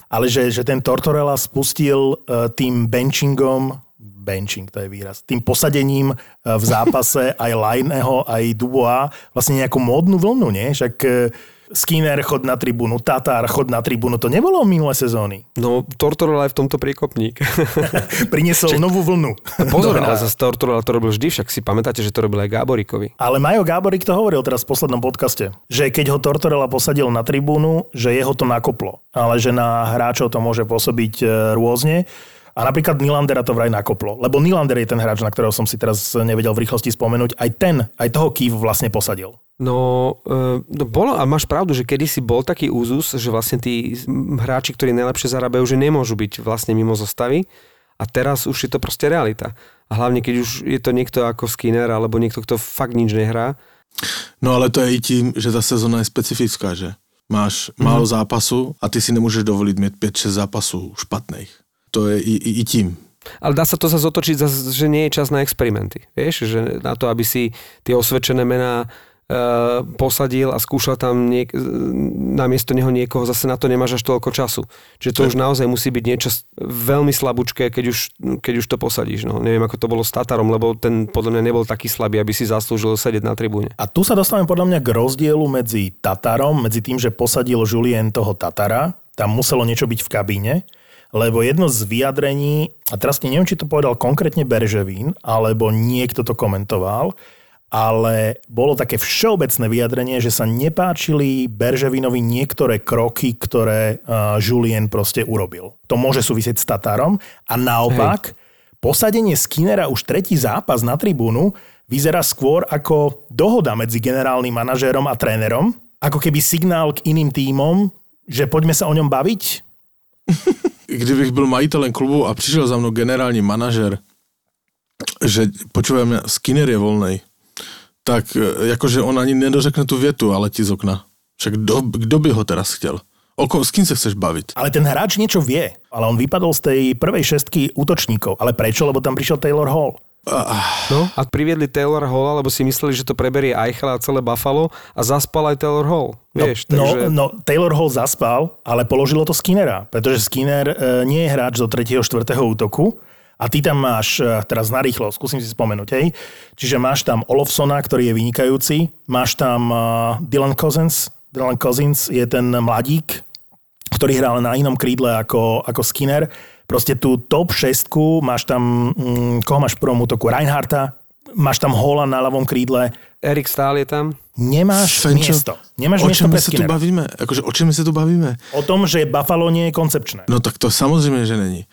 ale že, že ten Tortorella spustil uh, tým benchingom, benching to je výraz, tým posadením uh, v zápase aj Lajného, aj Dubois, vlastne nejakú módnu vlnu, nie? Však uh, Skinner chod na tribúnu, Tatar chod na tribúnu, to nebolo minulé sezóny. [LAUGHS] No, Tortorella je v tomto príkopník. [LAUGHS] Priniesol novú vlnu. Pozor, ale zase Tortorella to robil vždy, však si pamätáte, že to robil aj Gáborikovi. Ale Majo Gáborík to hovoril teraz v poslednom podcaste, že keď ho Tortorella posadil na tribúnu, že jeho to nakoplo, ale že na hráčov to môže pôsobiť e, rôzne. A napríklad Nylandera to vraj nakoplo, lebo Nylander je ten hráč, na ktorého som si teraz nevedel v rýchlosti spomenúť. Aj ten, aj toho Kýv vlastne posadil. No, e, no bolo, a máš pravdu, že kedysi bol taký úzus, že vlastne tí mm, hráči, ktorí najlepšie zarábajú, že nemôžu byť vlastne mimo zostavy. A teraz už je to proste realita. A hlavne, keď už je to niekto ako Skinner, alebo niekto, kto fakt nič nehrá, No ale to je i tím, že ta sezona je specifická, že? Máš málo zápasu a ty si nemůžeš dovolit mít 5-6 zápasů špatných. To je i, i, i tím. Ale dá sa to zase otočiť, že nie je čas na experimenty. Vieš, že na to, aby si tie osvedčené mená e, posadil a skúšal tam niek- namiesto neho niekoho, zase na to nemáš až toľko času. Čiže to už naozaj musí byť niečo veľmi slabúčké, keď už, keď už to posadíš. No, neviem, ako to bolo s Tatarom, lebo ten podľa mňa nebol taký slabý, aby si zaslúžil sedieť na tribúne. A tu sa dostávame podľa mňa k rozdielu medzi Tatarom, medzi tým, že posadil Julien toho Tatara, tam muselo niečo byť v kabíne, lebo jedno z vyjadrení, a teraz neviem, či to povedal konkrétne Berževín, alebo niekto to komentoval, ale bolo také všeobecné vyjadrenie, že sa nepáčili Berževinovi niektoré kroky, ktoré uh, Julien proste urobil. To môže súvisieť s Tatarom a naopak, posadenie Skinnera už tretí zápas na tribúnu vyzerá skôr ako dohoda medzi generálnym manažérom a trénerom, ako keby signál k iným tímom, že poďme sa o ňom baviť. [LAUGHS] Kdybych byl majitelem klubu a přišel za mnou generální manažer, že počúvaj Skinner je volnej, tak e, jakože on ani nedořekne tu větu a letí z okna. Však kdo, kdo by ho teraz chtěl? O kom, s kým sa chceš baviť? Ale ten hráč niečo vie, ale on vypadol z tej prvej šestky útočníkov. Ale prečo? Lebo tam prišiel Taylor Hall. No, a priviedli Taylor Hall, lebo si mysleli, že to preberie Eichel a celé Buffalo a zaspal aj Taylor Hall. Vieš, no, takže... no, Taylor Hall zaspal, ale položilo to Skinnera, pretože Skinner e, nie je hráč do 3. 4. útoku a ty tam máš, e, teraz narýchlo, skúsim si spomenúť, hej, čiže máš tam Olofsona, ktorý je vynikajúci, máš tam e, Dylan Cousins, Dylan Cousins je ten mladík, ktorý hral na inom krídle ako, ako Skinner. Proste tú top 6 máš tam, mm, koho máš v prvom útoku? Reinharta, máš tam Hola na ľavom krídle, Erik Stahl je tam. nemáš Fenčo, miesto. Nemáš o miesto čem pre my sa tu bavíme? Akože o čem my sa tu bavíme? O tom, že Buffalo nie je koncepčné. No tak to samozřejmě, že není.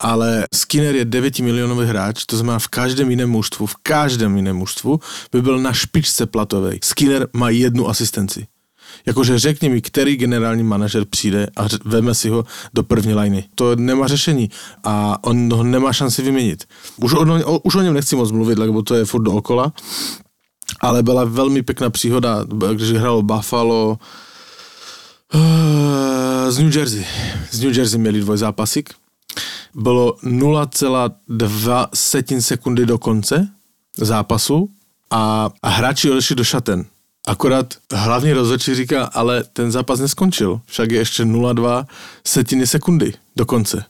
Ale Skinner je 9 milionový hráč, to znamená v každém jiném mužstvu, v každém jiném mužstvu by byl na špičce platovej. Skinner má jednu asistenci. Jakože řekni mi, který generální manažer přijde a veme si ho do první liny. To nemá řešení a on ho nemá šanci vyměnit. Už o, už o něm nechci moc mluvit, lebo to je furt dookola. Ale byla velmi pěkná příhoda, když hralo Buffalo eh, z New Jersey. Z New Jersey měli dvojzápasik. Bylo 0,2 sekundy do konce zápasu a, a hráči odešli do šaten. Akorát hlavní rozhodčí říká, ale ten zápas neskončil. Však je ještě 0,2 setiny sekundy do konce.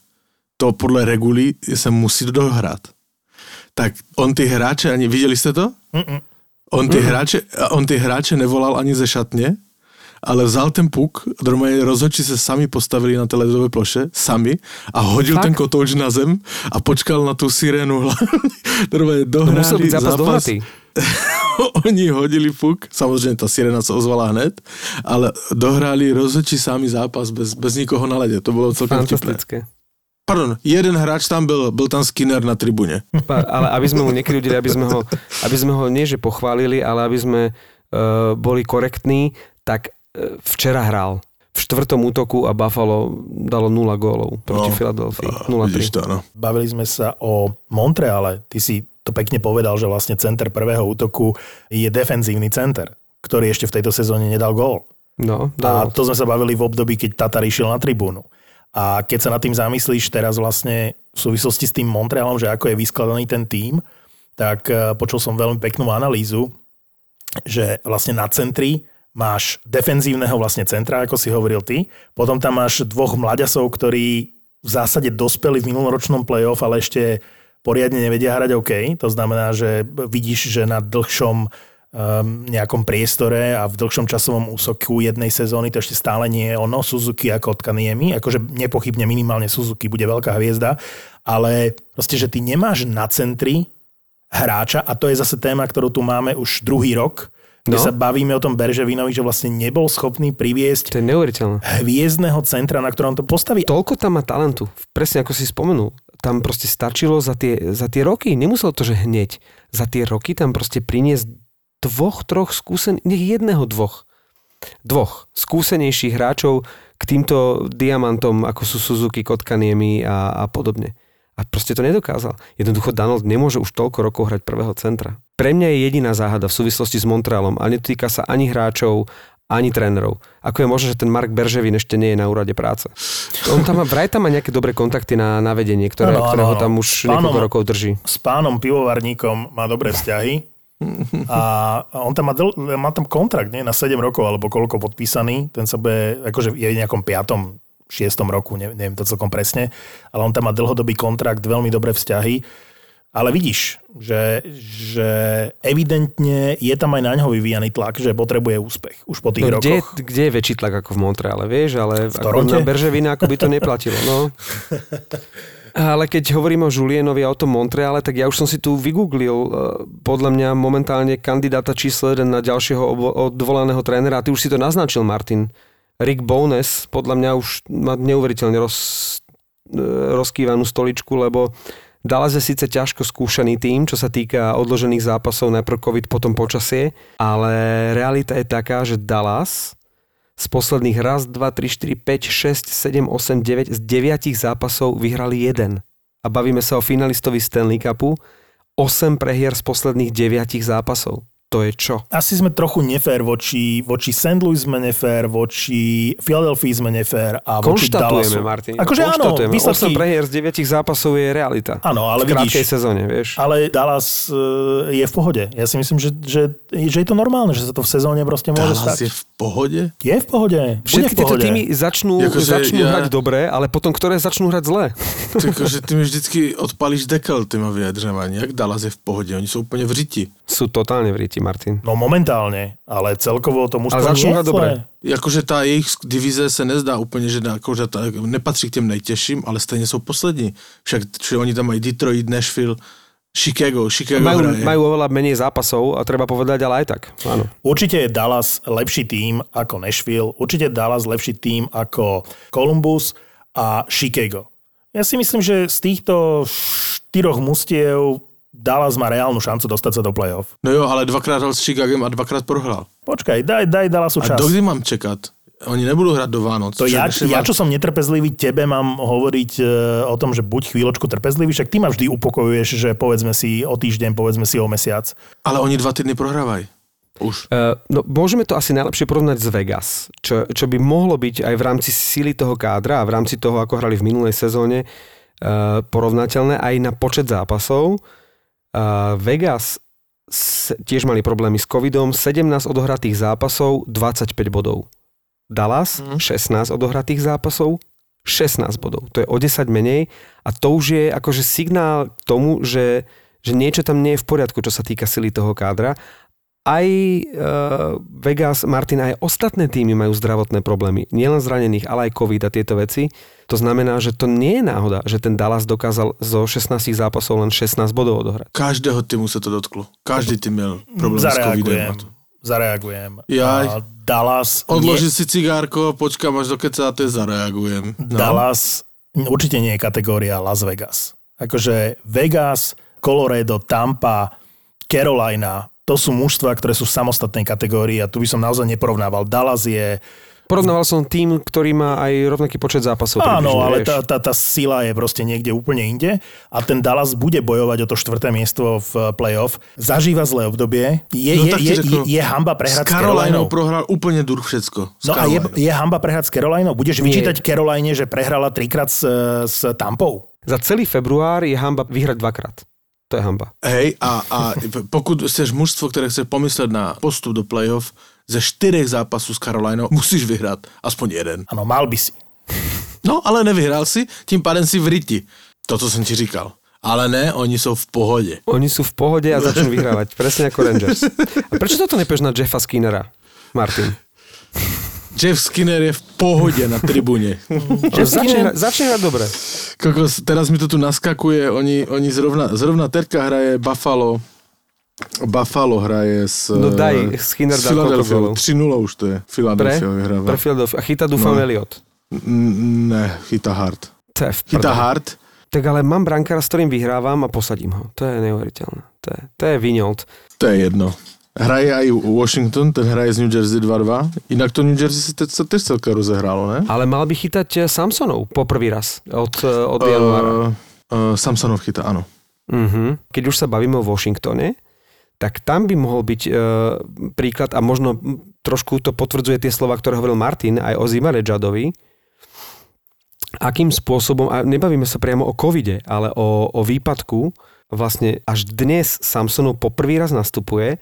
To podle regulí se musí dohrát. Tak on ty hráče ani, viděli jste to? Mm-mm. On ty, hráče, on ty hráče nevolal ani ze šatně, ale vzal ten puk, normálně rozhodčí se sami postavili na té ledové ploše, sami, a hodil Fakt? ten kotouč na zem a počkal na tu sirénu. normálně No dohráli musel byť zápas. [LAUGHS] Oni hodili puk, samozřejmě ta sirena se ozvala hned, ale dohráli rozhodčí sami zápas bez, bez nikoho na ledě. To bylo celkem vtipné. Fantastické. Pardon, jeden hráč tam byl, byl tam Skinner na tribuně. Pa- Ale aby sme mu nekryudili, aby sme ho, aby sme ho nie že pochválili, ale aby sme uh, boli korektní, tak včera hral v štvrtom útoku a Buffalo dalo 0 gólov proti No, Filadelfii. Vidíš 0-3. to, no. Bavili sme sa o Montreale. Ty si to pekne povedal, že vlastne center prvého útoku je defenzívny center, ktorý ešte v tejto sezóne nedal gól. No, A to sme sa bavili v období, keď Tatar išiel na tribúnu. A keď sa nad tým zamyslíš teraz vlastne v súvislosti s tým Montrealom, že ako je vyskladaný ten tím, tak eh, počul som veľmi peknú analýzu, že vlastne na centri máš defenzívneho vlastne centra, ako si hovoril ty, potom tam máš dvoch mlaďasov, ktorí v zásade dospeli v minuloročnom playoff, ale ešte poriadne nevedia hrať OK. To znamená, že vidíš, že na dlhšom um, nejakom priestore a v dlhšom časovom úsoku jednej sezóny to ešte stále nie je ono. Suzuki ako od Kaniemi, akože nepochybne minimálne Suzuki bude veľká hviezda, ale proste, že ty nemáš na centri hráča a to je zase téma, ktorú tu máme už druhý rok, kde No. sa bavíme o tom Berževinovi, že vlastne nebol schopný priviesť To je neuveriteľné. hviezdneho centra, na ktorom to postaví. Toľko tam má talentu, presne ako si spomenul. Tam proste stačilo za tie, za tie roky, nemuselo to, že hneď. Za tie roky tam proste priniesť dvoch, troch skúsených, nech jedného, dvoch. Dvoch skúsenejších hráčov k týmto diamantom, ako sú Suzuki, Kotkaniemi a, a podobne. A proste to nedokázal. Jednoducho Donald nemôže už toľko rokov hrať prvého centra. Pre mňa je jediná záhada v súvislosti s Montrealom a netýka sa ani hráčov, ani trénerov. Ako je možné, že ten Mark Berževin ešte nie je na úrade práce? On tam má, vraj tam má nejaké dobré kontakty na, na vedenie, ktoré, Áno, áno, ktoré ho tam už pánom- niekoľko rokov drží. S pánom pivovarníkom má dobré vzťahy. A on tam má, dl- má tam kontrakt nie? na 7 rokov alebo koľko podpísaný. Ten sa bude, akože je v nejakom 5 šiestom roku, ne, neviem to celkom presne, ale on tam má dlhodobý kontrakt, veľmi dobré vzťahy. Ale vidíš, že, že evidentne je tam aj na ňoho vyvíjaný tlak, že potrebuje úspech už po tých No, kde, rokoch. kde je väčší tlak ako v Montreale, vieš, ale ako Toronte? na Berževina ako by to neplatilo. No. [LAUGHS] Ale keď hovorím o Julienovi a o tom Montreale, tak ja už som si tu vygooglil eh, podľa mňa momentálne kandidáta číslo 1 na ďalšieho odvolaného trénera a ty už si to naznačil, Martin. Rick Bowness podľa mňa už má neuveriteľne roz, eh, rozkývanú stoličku, lebo Dallas je síce ťažko skúšaný tým, čo sa týka odložených zápasov, najprv COVID, potom počasie, ale realita je taká, že Dallas z posledných raz, 2, 3, 4, 5, 6, 7, 8, 9, z 9 zápasov vyhrali jeden. A bavíme sa o finalistovi Stanley Cupu, 8 prehier z posledných 9 zápasov. To je čo? Asi sme trochu nefér voči, voči St. Louis sme nefér, voči Philadelphia sme nefér a voči Dallasu. Martin. Akože áno, konštatujeme. 8 výsledky... prehier z 9 zápasov je realita. Áno, ale v vidíš, sezóne, vieš. ale Dallas e, je v pohode. Ja si myslím, že, že, že je to normálne, že sa to v sezóne proste môže Dallas stať. je v pohode? Je v pohode. Všetky tieto pohode. týmy začnú, Akože začnú ja- hrať dobre, ale potom ktoré začnú hrať zle. [LAUGHS] Takže ty mi vždycky odpalíš dekel týma vyjadřování. Jak Dallas je v pohodě? Oni jsou úplně v řiti. Sú totálne v ríti, Martin. No momentálne, ale celkovo to mužstvo Ale nie je dobre. Jakože ta jejich divize se nezdá úplně, že jakože ta, nepatří k těm nejtěžším, ale stejně jsou poslední. Však že oni tam mají Detroit, Nashville, Chicago. Chicago Majú, hraje. majú oveľa menej zápasov a treba povedať, ale aj tak. Áno. Určite je Dallas lepší tým ako Nashville, určite je Dallas lepší tým ako Columbus a Chicago. Ja si myslím, že z týchto štyroch mustiev Dallas má reálnu šancu dostať sa do play-off. No jo, ale dvakrát hrál s Chicagem a dvakrát prohrál. Počkaj, daj, daj Dallasu A čas. dokdy mám čekat? Oni nebudú hrať do Vánoc. To ja, ja, čo som netrpezlivý, tebe mám hovoriť e, o tom, že buď chvíľočku trpezlivý, však ty ma vždy upokojuješ, že povedzme si o týždeň, povedzme si o mesiac. Ale oni dva týdny prohrávajú. Už. Uh, no, môžeme to asi najlepšie porovnať s Vegas, čo, čo by mohlo byť aj v rámci síly toho kádra a v rámci toho, ako hrali v minulej sezóne, uh, porovnateľné aj na počet zápasov. Vegas tiež mali problémy s covidom, 17 odohratých zápasov, 25 bodov. Dallas, Mhm. 16 odohratých zápasov, 16 bodov. To je o 10 menej a to už je akože signál k tomu, že, že niečo tam nie je v poriadku, čo sa týka sily toho kádra aj uh, Vegas, Martin, aj ostatné týmy majú zdravotné problémy. Nielen zranených, ale aj COVID a tieto veci. To znamená, že to nie je náhoda, že ten Dallas dokázal zo 16 zápasov len 16 bodov odohrať. Každého týmu sa to dotklo. Každý tým měl problém s. Zareagujem. a to. Zareagujem. Jaj. A Dallas... Odložím si cigárko, počkám až do kecáte, zareagujem. No. Dallas určite nie je kategória Las Vegas. Akože Vegas, Colorado, Tampa, Carolina, to sú mužstva, ktoré sú v samostatnej kategórii a tu by som naozaj neporovnával. Dallas je Porovnával som tým, ktorý má aj rovnaký počet zápasov. Áno, ale tá, tá, tá sila je proste niekde úplne inde a ten Dallas bude bojovať o to štvrté miesto v playoff. Zažíva zlé obdobie. Je, No je, je, je, je hamba prehrať S Carolinou. Prohral úplne dur všetko. S No a je, je hamba prehrať s Carolinou? Budeš Nie. vyčítať Caroline, že prehrala trikrát s, s Tampou? Za celý február je hamba vyhrať dvakrát. To je hamba. Hej, a, a pokud chceš mužstvo, ktoré chce pomyslet na postup do playoff, ze čtyřech zápasů s Carolinou musíš vyhrát aspoň jeden. Áno, mal by si. No, ale nevyhrál si, tím pádem si v riti. To, co jsem ti říkal. Ale ne, oni jsou v pohodě. Oni sú v pohode a [LAUGHS] začnú vyhrávať. Presne ako Rangers. A prečo toto nepeš na Jeffa Skinnera, Martin? Jeff Skinner je v pohodě na [LAUGHS] začne, hra, začne hrať dobre. Kokos, teraz mi to tu naskakuje, oni, oni zrovna, zrovna teďka hraje Buffalo, Buffalo hraje s, No daj, eh, Skinner s dá koľko Philadelphia. gólov? 3-0 už to je. Pre, Philadelphia vyhráva. pre Philadelphia. A chytá dúfam No. Elliot. Ne, je v Chytá prdeli. hard. Tak ale mám brankára, s ktorým vyhrávam a posadím ho. To je neuveriteľné. To je, to je vyňolt. To je jedno. Hraje aj Washington, ten hraje z New Jersey 2-2. Inak to New Jersey sa te- sa celka rozehrálo, ne? Ale mal by chytať eh, Samsonov po prvý raz od, eh, od januára. Uh, uh, Samsonov chytá, áno. Uh-huh. Keď už sa bavíme o Washingtone, tak tam by mohol byť e, príklad a možno trošku to potvrdzuje tie slova, ktoré hovoril Martin aj o Zimarejadovi, akým spôsobom, a nebavíme sa priamo o covide, ale o, o výpadku, vlastne až dnes Samsonov poprvý raz nastupuje,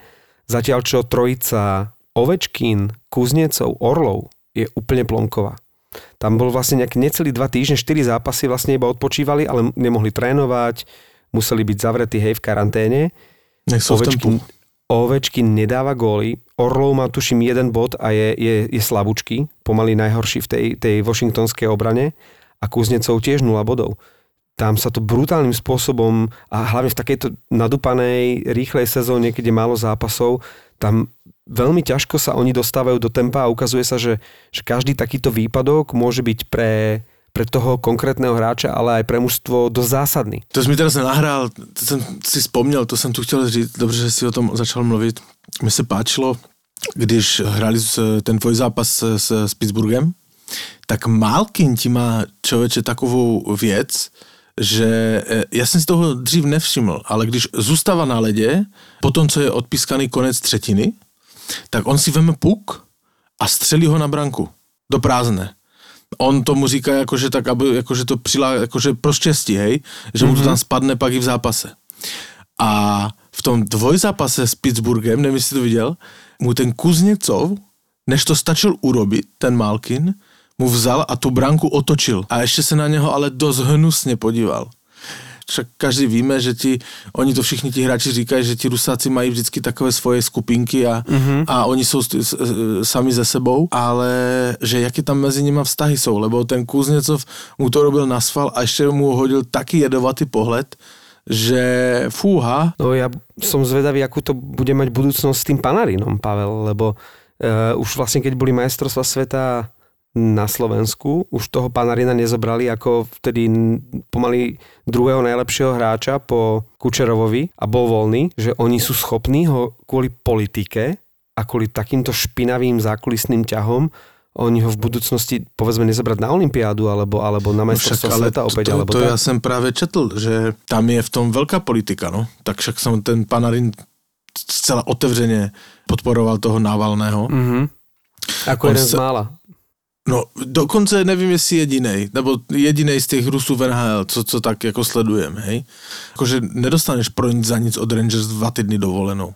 zatiaľ čo trojica Ovečkin, Kuznecov, Orlov je úplne plonková. Tam bol vlastne nejaký necelý dva týždne, štyri zápasy vlastne iba odpočívali, ale nemohli trénovať, museli byť zavretí hej v karanténe. Nech sú. Ovečkin, Ovečkin nedáva góly, Orlov má tuším jeden bod a je, je, je slabúčky, pomaly najhorší v tej, tej washingtonskej obrane a Kuznecov tiež 0 bodov. Tam sa to brutálnym spôsobom a hlavne v takejto nadúpanej, rýchlej sezóne, keď je málo zápasov, tam veľmi ťažko sa oni dostávajú do tempa a ukazuje sa, že, že každý takýto výpadok môže byť pre, pre toho konkrétneho hráča, ale aj pre mužstvo dosť zásadný. To jsi mi teraz nahrál, to jsem si vzpomněl, to jsem tu chtěl říct, dobře, že si o tom začal mluvit. Mně se páčilo, když hráli ten tvoj zápas s, s Pittsburghem, tak Malkin ti má člověče takovou věc, že eh, já jsem si toho dřív nevšiml, ale když zůstává na ledě, potom co je odpískaný konec třetiny, tak on si veme puk a střelí ho na branku. Do prázdne. On tomu říká, jakože, tak, aby, jakože to přilá, jakože pro štěstí, hej? Že mu to tam spadne pak i v zápase. A v tom dvojzápase s Pittsburghem, nevím, jestli to viděl, mu ten Kuzněcov, než to stačil urobit, ten Malkin, mu vzal a tu branku otočil. A ještě se na něho ale dost hnusně podíval. Však každý víme, že ti, oni to všichni ti hráči říkají, že ti Rusáci mají vždycky takové svoje skupinky a, mm-hmm. a oni jsou st- s- sami ze sebou, ale že jaký tam mezi nimi vztahy jsou, lebo ten Kuzněcov mu to robil na sval a ještě mu hodil taký jedovatý pohled, že fúha, No ja som zvedavý, akú to bude mať budúcnosť s tým Panarinom, Pavel, lebo uh, už vlastne keď boli majstrovstva sveta na Slovensku, už toho Panarina nezobrali ako vtedy pomaly druhého najlepšieho hráča po Kučerovovi a bol voľný, že oni sú schopní ho kvôli politike a kvôli takýmto špinavým zákulisným ťahom oni ho v budúcnosti povedzme nezobrať na Olympiádu alebo, alebo na No majstrovstvo sveta opäť. to, alebo to tak. já jsem právě četl, že tam je v tom velká politika, no. Tak však jsem ten Panarin zcela otevřeně podporoval toho Navalného. Mhm. Ako On jeden z mála. No, dokonce nevím, jestli jedinej, nebo jedinej z těch Rusů v NHL, co, co tak jako sledujeme, hej. Jakože nedostaneš pro nic za nic od Rangers dva týdny dovolenou.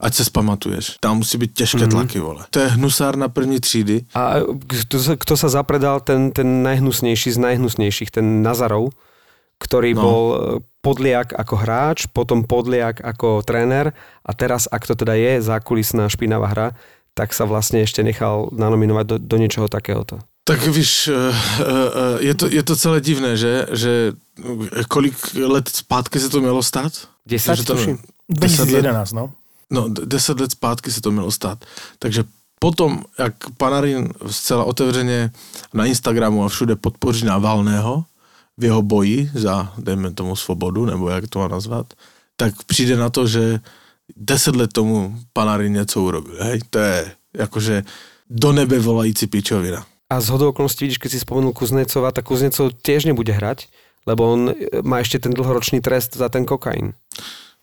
Ať se spamatuješ. Tam musí být těžké mm-hmm. tlaky, vole. To je hnusár na první třídy. A kto sa, kto sa zapredal, ten, ten najhnusnejší z najhnusnejších, ten Nazarov, ktorý No. bol e, podliak ako hráč, potom podliak ako tréner a teraz, ak to teda je zákulisná špinavá hra, tak sa vlastne ešte nechal nanominovať do, do niečoho takéhoto. Tak víš, eh, eh, je to, je to celé divné, že, že kolik let zpátky se to mělo stát? 10, Že to- tuším. 2011, no. No, d- deset let zpátky se to mělo stát. Takže potom, jak Panarin zcela otevřeně na Instagramu a všude podpoří Navalného v jeho boji za, dejme tomu, svobodu, nebo jak to má nazvat, tak přijde na to, že deset let tomu Panarin něco urobil. Hej? To je jakože do nebe volající pičovina. A z hodou okolností vidíš, keď si spomenul Kuznecova, tak Kuznecov tiež nebude hrať, lebo on e, má ešte ten dlhoročný trest za ten kokain.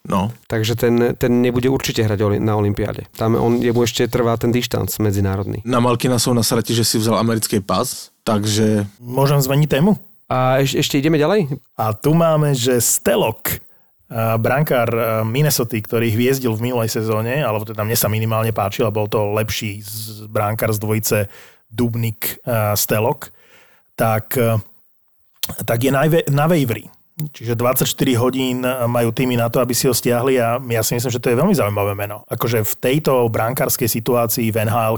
No, Takže ten, ten nebude určite hrať na Olympiáde. Tam on, jemu ešte trvá ten dištanc medzinárodný. na Malkina jsou na srati, že si vzal americký pas, takže Môžem zmeniť tému? A eš, ešte ideme ďalej? A tu máme, že Stelok, brankár a, Minnesota, ktorý hviezdil v minulej sezóne, alebo teda mne sa minimálne páčil a bol to lepší z, brankár z dvojice Dubnik a Stelok, tak, tak je na, na waiveri. Čiže 24 hodín majú týmy na to, aby si ho stiahli a ja si myslím, že to je veľmi zaujímavé meno. Akože v tejto brankárskej situácii v nhl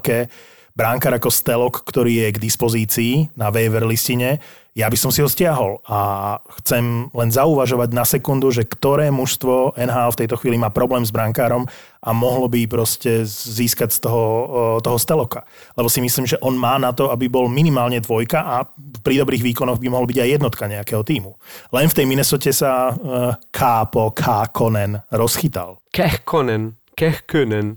bránkár ako Stelok, ktorý je k dispozícii na waiver listine, ja by som si ho stiahol a chcem len zauvažovať na sekundu, že ktoré mužstvo NHL v tejto chvíli má problém s brankárom a mohlo by proste získať z toho, toho Steloka. Lebo si myslím, že on má na to, aby bol minimálne dvojka a pri dobrých výkonoch by mohol byť aj jednotka nejakého týmu. Len v tej Minnesote sa uh, Kápo, Kákonen rozchytal. Kehkonen. Kehkonen.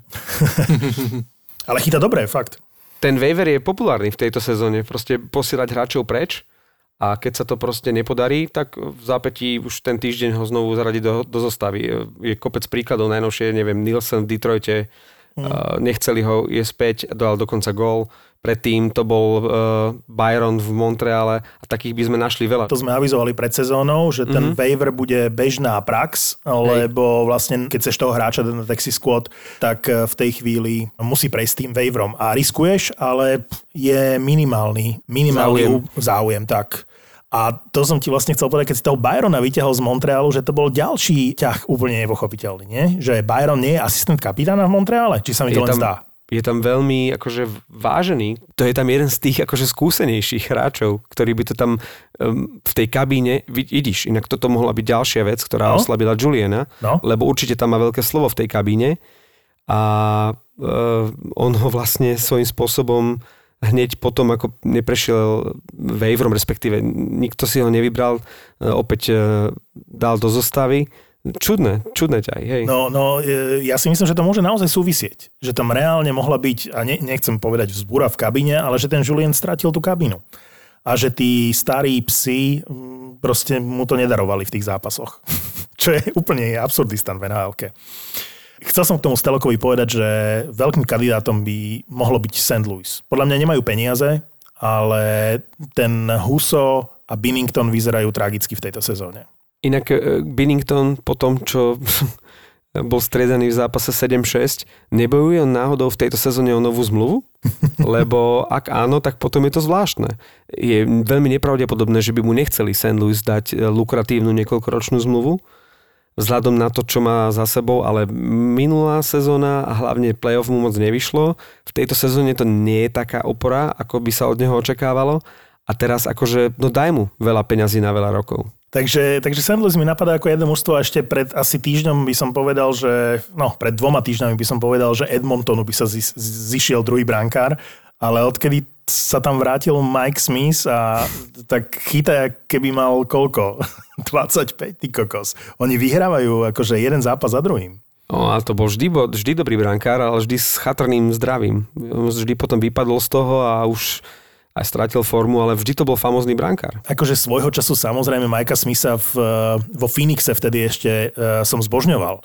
[LAUGHS] Ale chyta dobre, fakt. Ten waiver je populárny v tejto sezóne. Proste posielať hráčov preč a keď sa to proste nepodarí, tak v zápätí už ten týždeň ho znovu zaradiť do, do zostavy. Je kopec príkladov, najnovšie, neviem, Nielsen v Detroite, mm. nechceli ho, je späť, dal dokonca gól. Predtým to bol uh, Byron v Montreale a takých by sme našli veľa. To sme avizovali pred sezónou, že ten mm-hmm. waiver bude bežná prax, lebo vlastne keď chceš toho hráča na Texas Squad, tak v tej chvíli musí prejsť tým waiverom a riskuješ, ale je minimálny, minimálny záujem, záujem tak. A to som ti vlastne chcel povedať, keď si toho Byrona vyťahol z Montrealu, že to bol ďalší ťah úplne nepochopiteľný, nie? Že Byron nie je asistent kapitána v Montreale? Či sa mi to je len tam, zdá? Je tam veľmi akože vážený. To je tam jeden z tých akože skúsenejších hráčov, ktorý by to tam um, v tej kabíne, vidíš, inak toto mohla byť ďalšia vec, ktorá no? oslabila Juliana, no? lebo určite tam má veľké slovo v tej kabíne a uh, on ho vlastne svojím spôsobom hneď potom, ako neprešiel waiverom, respektíve nikto si ho nevybral, opäť dal do zostavy. Čudné, čudné ťa, hej. No, no, ja si myslím, že to môže naozaj súvisieť. Že tam reálne mohla byť, a ne, nechcem povedať vzbúra v kabíne, ale že ten Julien stratil tú kabínu. A že tí starí psi proste mu to nedarovali v tých zápasoch. [LAUGHS] Čo je úplne absurdistan v nhl Chcel som k tomu Stelokovi povedať, že veľkým kandidátom by mohlo byť St. Louis. Podľa mňa nemajú peniaze, ale ten Huso a Binnington vyzerajú tragicky v tejto sezóne. Inak Binnington po tom, čo [LAUGHS] bol striedaný v zápase 7-6, nebojuje on náhodou v tejto sezóne o novú zmluvu? [LAUGHS] Lebo ak áno, tak potom je to zvláštne. Je veľmi nepravdepodobné, že by mu nechceli St. Louis dať lukratívnu niekoľkoročnú zmluvu, vzhľadom na to, čo má za sebou, ale minulá sezóna a hlavne playoff mu moc nevyšlo. V tejto sezóne to nie je taká opora, ako by sa od neho očakávalo. A teraz akože, no daj mu veľa peňazí na veľa rokov. Takže, takže St. Louis mi napadá ako jedno mužstvo a ešte pred asi týždňom by som povedal, že, no pred dvoma týždňami by som povedal, že Edmontonu by sa zišiel druhý brankár, ale odkedy sa tam vrátil Mike Smith a tak chytá, keby mal koľko? [LAUGHS] 25, ty kokos. Oni vyhrávajú akože jeden zápas za druhým. No, ale to bol vždy, vždy dobrý brankár, ale vždy s chatrným zdravím. Vždy potom vypadol z toho a už aj stratil formu, ale vždy to bol famózny brankár. Akože svojho času samozrejme Majka Smitha v, vo Phoenixe vtedy ešte uh, som zbožňoval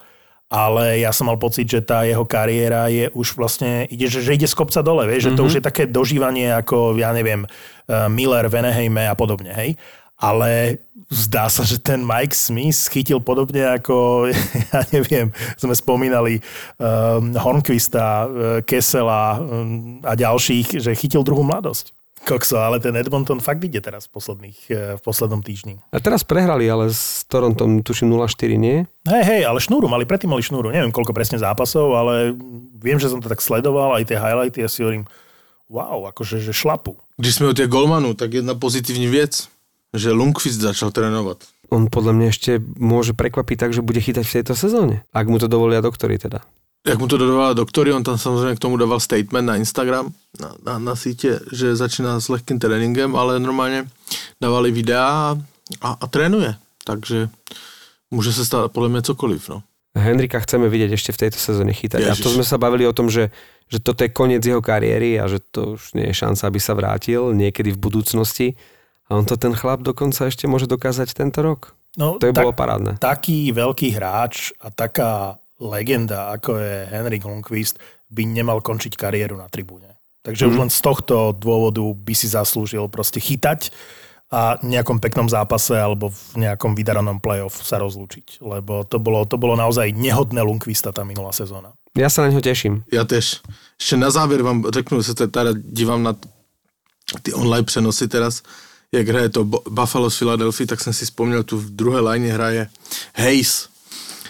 ale ja som mal pocit, že tá jeho kariéra je už vlastne, ide, že, že ide z kopca dole, vieš, mm-hmm. že to už je také dožívanie ako, ja neviem, Miller, Veneheime a podobne, hej. Ale zdá sa, že ten Mike Smith chytil podobne ako, [LAUGHS] ja neviem, sme spomínali um, Hornquista, Kessela um, a ďalších, že chytil druhú mladosť. Kokso, ale ten Edmonton fakt ide teraz v, posledných, v poslednom týždni. A teraz prehrali, ale s Torontom tuším 0-4, nie? Hej, hej, ale šnúru mali, predtým mali šnúru. Neviem, koľko presne zápasov, ale viem, že som to tak sledoval, aj tie highlighty, ja si hovorím, wow, akože že šlapu. Když sme o tie golmanu, tak jedna pozitívna vec, že Lundqvist začal trénovať. On podľa mňa ešte môže prekvapiť tak, že bude chytať v tejto sezóne. Ak mu to dovolia doktory teda jak mu to dodávala doktory, on tam samozřejmě k tomu dával statement na Instagram, na, na, na sítě, že začíná s lehkým tréninkem, ale normálně dávali videa a, a trénuje. Takže môže sa stať podľa mňa cokoliv. No. Henrika chceme vidieť ešte v tejto sezóne chytať. Ježiš. A to sme sa bavili o tom, že, že toto je koniec jeho kariéry a že to už nie je šanca, aby sa vrátil niekedy v budúcnosti. A on to ten chlap dokonca ešte môže dokázať tento rok. No, To je bolo parádne. Taký veľký hráč a taká legenda, ako je Henrik Lundqvist, by nemal končiť kariéru na tribúne. Takže Mhm. už len z tohto dôvodu by si zaslúžil proste chytať a v nejakom peknom zápase alebo v nejakom vydaranom playoff sa rozlúčiť. Lebo to bolo, to bolo naozaj nehodné Lundqvista tá minulá sezóna. Ja sa na ňo teším. Já tež. Ještě na závěr vám řeknu, že se teda dívám na ty online přenosy teraz, jak hraje to Buffalo z Philadelphia, tak jsem si vzpomněl, tu v druhé lajně hraje Hayes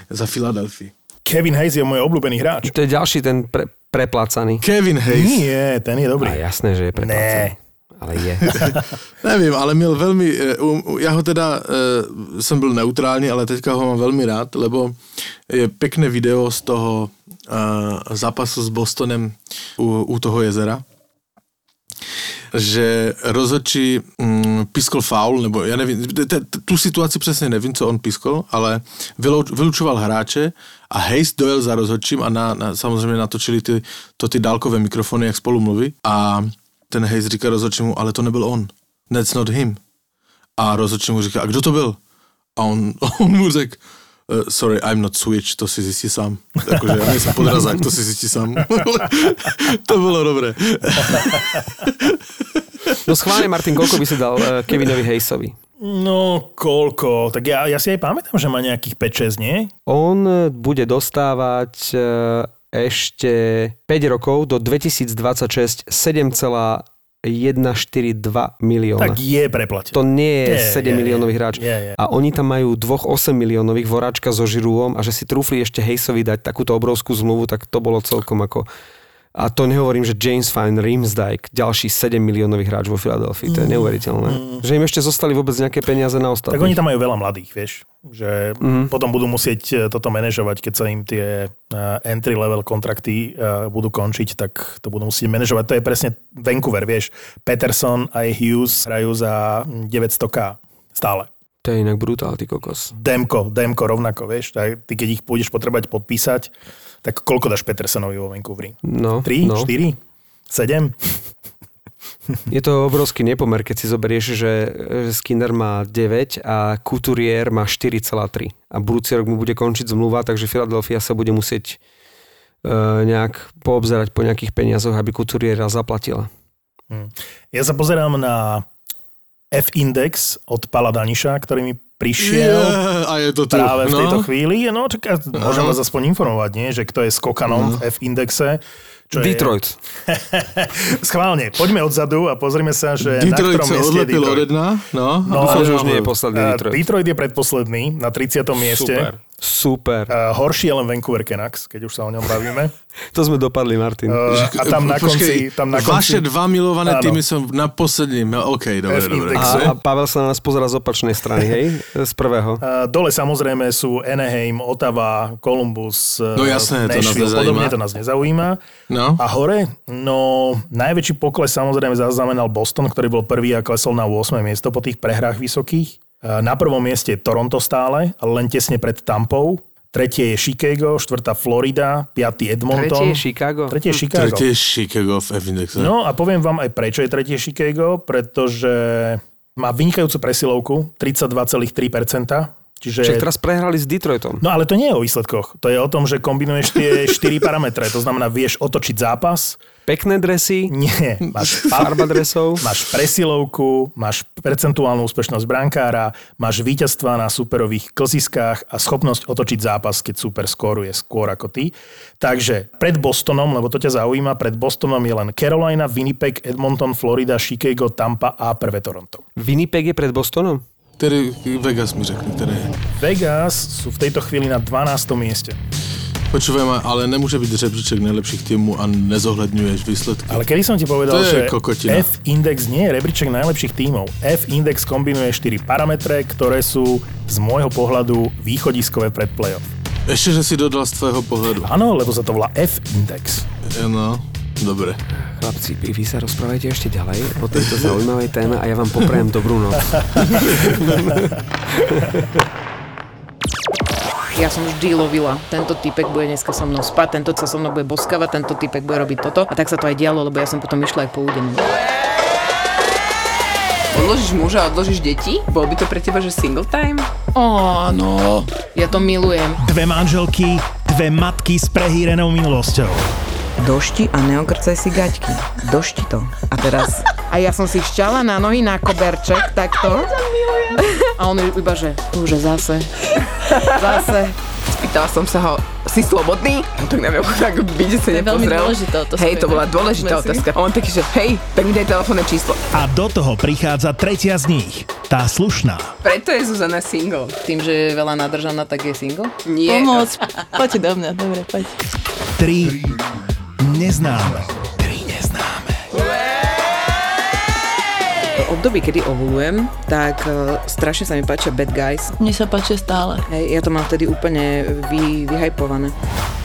za Philadelphia. Kevin Hayes je môj obľúbený hráč. To je ďalší ten pre, preplácaný. Kevin Hayes. Nie, ten je dobrý. A jasné, že je preplácaný. Ne. Ale je. [LAUGHS] Nevím, ale měl velmi, eh, um, já ho teda, eh, jsem byl neutrální, ale teďka ho mám velmi rád, lebo je pěkné video z toho eh, zápasu s Bostonem u, u toho jezera, že rozhodčí mm, piskol faul, nebo já nevím, t- t- tu situaci přesně nevím, co on piskol, ale vylučoval hráče a Hayes dojel za rozhodčím a na, na, samozřejmě natočili ty, to ty dálkové mikrofony, jak spolu mluví a ten Hayes říká rozhodčímu, ale to nebyl on. That's not him. A rozhodčí mu říká, a kdo to byl? A on, [LAUGHS] on mu řekl, uh, sorry, I'm not switch, to si zjistí sám. Jakože já nejsem podrazák, to si zjistí sám. [LAUGHS] to bylo dobré. No schválne, Martin, koľko by si dal eh, Kevinovi Hayesovi? No, koľko? Tak ja, ja si aj pamätám, že má nejakých 5-6, nie? On eh, bude dostávať eh, ešte 5 rokov do 2026 7,142 milióna. Tak je preplatený. To nie je Je, 7 je, miliónový hráč. Je, je. A oni tam majú dvoch 8 miliónových voráčka so Žiruom a že si trúfli ešte Hejsovi dať takúto obrovskú zmluvu, tak to bolo celkom ako... A to nehovorím, že James Fine, Rimsdijk, ďalší 7 miliónový hráč vo Filadelfii. To je neuveriteľné. Že im ešte zostali vôbec nejaké peniaze na ostatných. Tak oni tam majú veľa mladých, vieš, že Mhm. potom budú musieť e, toto manažovať, keď sa im tie uh, entry-level kontrakty uh, budú končiť, tak to budú musieť manažovať. To je presne Vancouver, vieš. Peterson a Hughes hrajú za 900k stále. To je inak brutál, ty kokos. Demko, Demko rovnako, vieš. Tak ty keď ich budeš potrebať podpísať, tak koľko dáš Petersonovi vo Vancouveri? No, 3, no. 4, 7? Je to obrovský nepomer, keď si zoberieš, že, Skinner má 9 a Couturier má 4,3. A budúci rok mu bude končiť zmluva, takže Philadelphia sa bude musieť uh, nejak poobzerať po nejakých peniazoch, aby Couturiera zaplatila. Ja sa pozerám na F-index od Pala Daniša, ktorý mi prišiel Yeah, a je to tu. práve v no. tejto chvíli. No, čaká, môžem Aha. vás aspoň informovať, nie? že kto je skokanom v F-indexe. Čo Detroit. Je... [LAUGHS] Schválne, poďme odzadu a pozrime sa, že Detroit na ktorom je odlepil od jedna, no. No, Dúfam, že už nie je posledný Detroit. Detroit je predposledný na 30. mieste. Super. Super. Uh, horší je len Vancouver Canucks, keď už sa o ňom bavíme. [LAUGHS] To sme dopadli, Martin. Uh, a tam na konci... Počkej, Tam na Vaše konci dva milované Áno. týmy sú na posledním. OK, dobre, dobre. A, a Pavel sa na nás pozera z opačnej strany, hej? [LAUGHS] Z prvého. Uh, dole samozrejme sú Anaheim, Ottawa, Columbus, No jasné, to nás Nashville, nezaujíma. podobne to nás nezaujíma. No. A hore, no najväčší pokles samozrejme zaznamenal Boston, ktorý bol prvý a klesol na 8. miesto po tých prehrách vysokých. Uh, Na prvom mieste je Toronto stále, ale len tesne pred Tampou. Tretie je Chicago, štvrtá Florida, piatý Edmonton. Tretie je Chicago. Tretie je Chicago. Tretie je Chicago v F-indexe. No a poviem vám aj prečo je tretie Chicago, pretože má vynikajúcu presilovku, 32,3%. Čiže... Však teraz prehrali s Detroitom. No ale to nie je o výsledkoch. To je o tom, že kombinuješ tie 4 parametre. To znamená, vieš otočiť zápas. Pekné dresy, Nie. Máš, farba dresov. máš presilovku, máš percentuálnu úspešnosť brankára, máš víťazstva na superových klziskách a schopnosť otočiť zápas, keď super skoruje skôr ako ty. Takže pred Bostonom, lebo to ťa zaujíma, pred Bostonom je len Carolina, Winnipeg, Edmonton, Florida, Chicago, Tampa a prvé Toronto. Winnipeg je pred Bostonom? Který Vegas mi řekne, které je. Vegas sú v tejto chvíli na 12. mieste. Počúvaj ale nemůže být žebříček nejlepších týmů a nezohledňuješ výsledky. Ale kedy som ti povedal, že kokotina. F-index nie je rebríček najlepších tímov. F-index kombinuje 4 parametre, ktoré sú z môjho pohľadu východiskové pred playoff. Ještě, že si dodal z tvého pohledu. Áno, lebo sa to volá F-index. No, dobre. Chlapci, vy sa rozprávajte ešte ďalej o tejto zaujímavej téme a ja vám poprajem dobrú noc. [LAUGHS] Ja som vždy lovila. Tento typek bude dneska so mnou spať, tento sa so mnou bude boskavať, tento typek bude robiť toto. A tak sa to aj dialo, lebo ja som potom išla aj po údenu. Odložíš muža, odložíš deti? Bol by to pre teba, že single time? Áno, ja to milujem. Dve manželky, dve matky s prehýrenou minulosťou. Došti a neokrcaj si gaťky. Došti to. A teraz... A ja som si šťala na nohy na koberček, takto. A on iba, že už zase, zase. Spýtala som sa ho, si slobodný? Tak na mňa [LAUGHS] tak byde sa je veľmi nepozrel. dôležitá otázka, Hej, to inak. bola dôležitá Myslím. otázka. A on taký, že hej, tak mi daj telefónne číslo. A do toho prichádza tretia z nich, tá slušná. Preto je Zuzana single. Tým, že je veľa nadržaná, tak je single. Nie. Pomoc. Poďte do mňa, dobre, poď. Tri neznáme. Tri neznáme. V období, kedy ovulujem, tak uh, strašne sa mi páčia bad guys. Mne sa páči stále. Hej, ja to mám vtedy úplne vy, vyhajpované.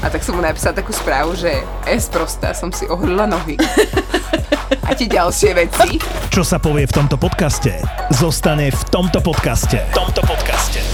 A tak som mu napísala takú správu, že es prostá, som si ohrila nohy. A tie ďalšie veci. Čo sa povie v tomto podcaste, zostane v tomto podcaste. V tomto podcaste.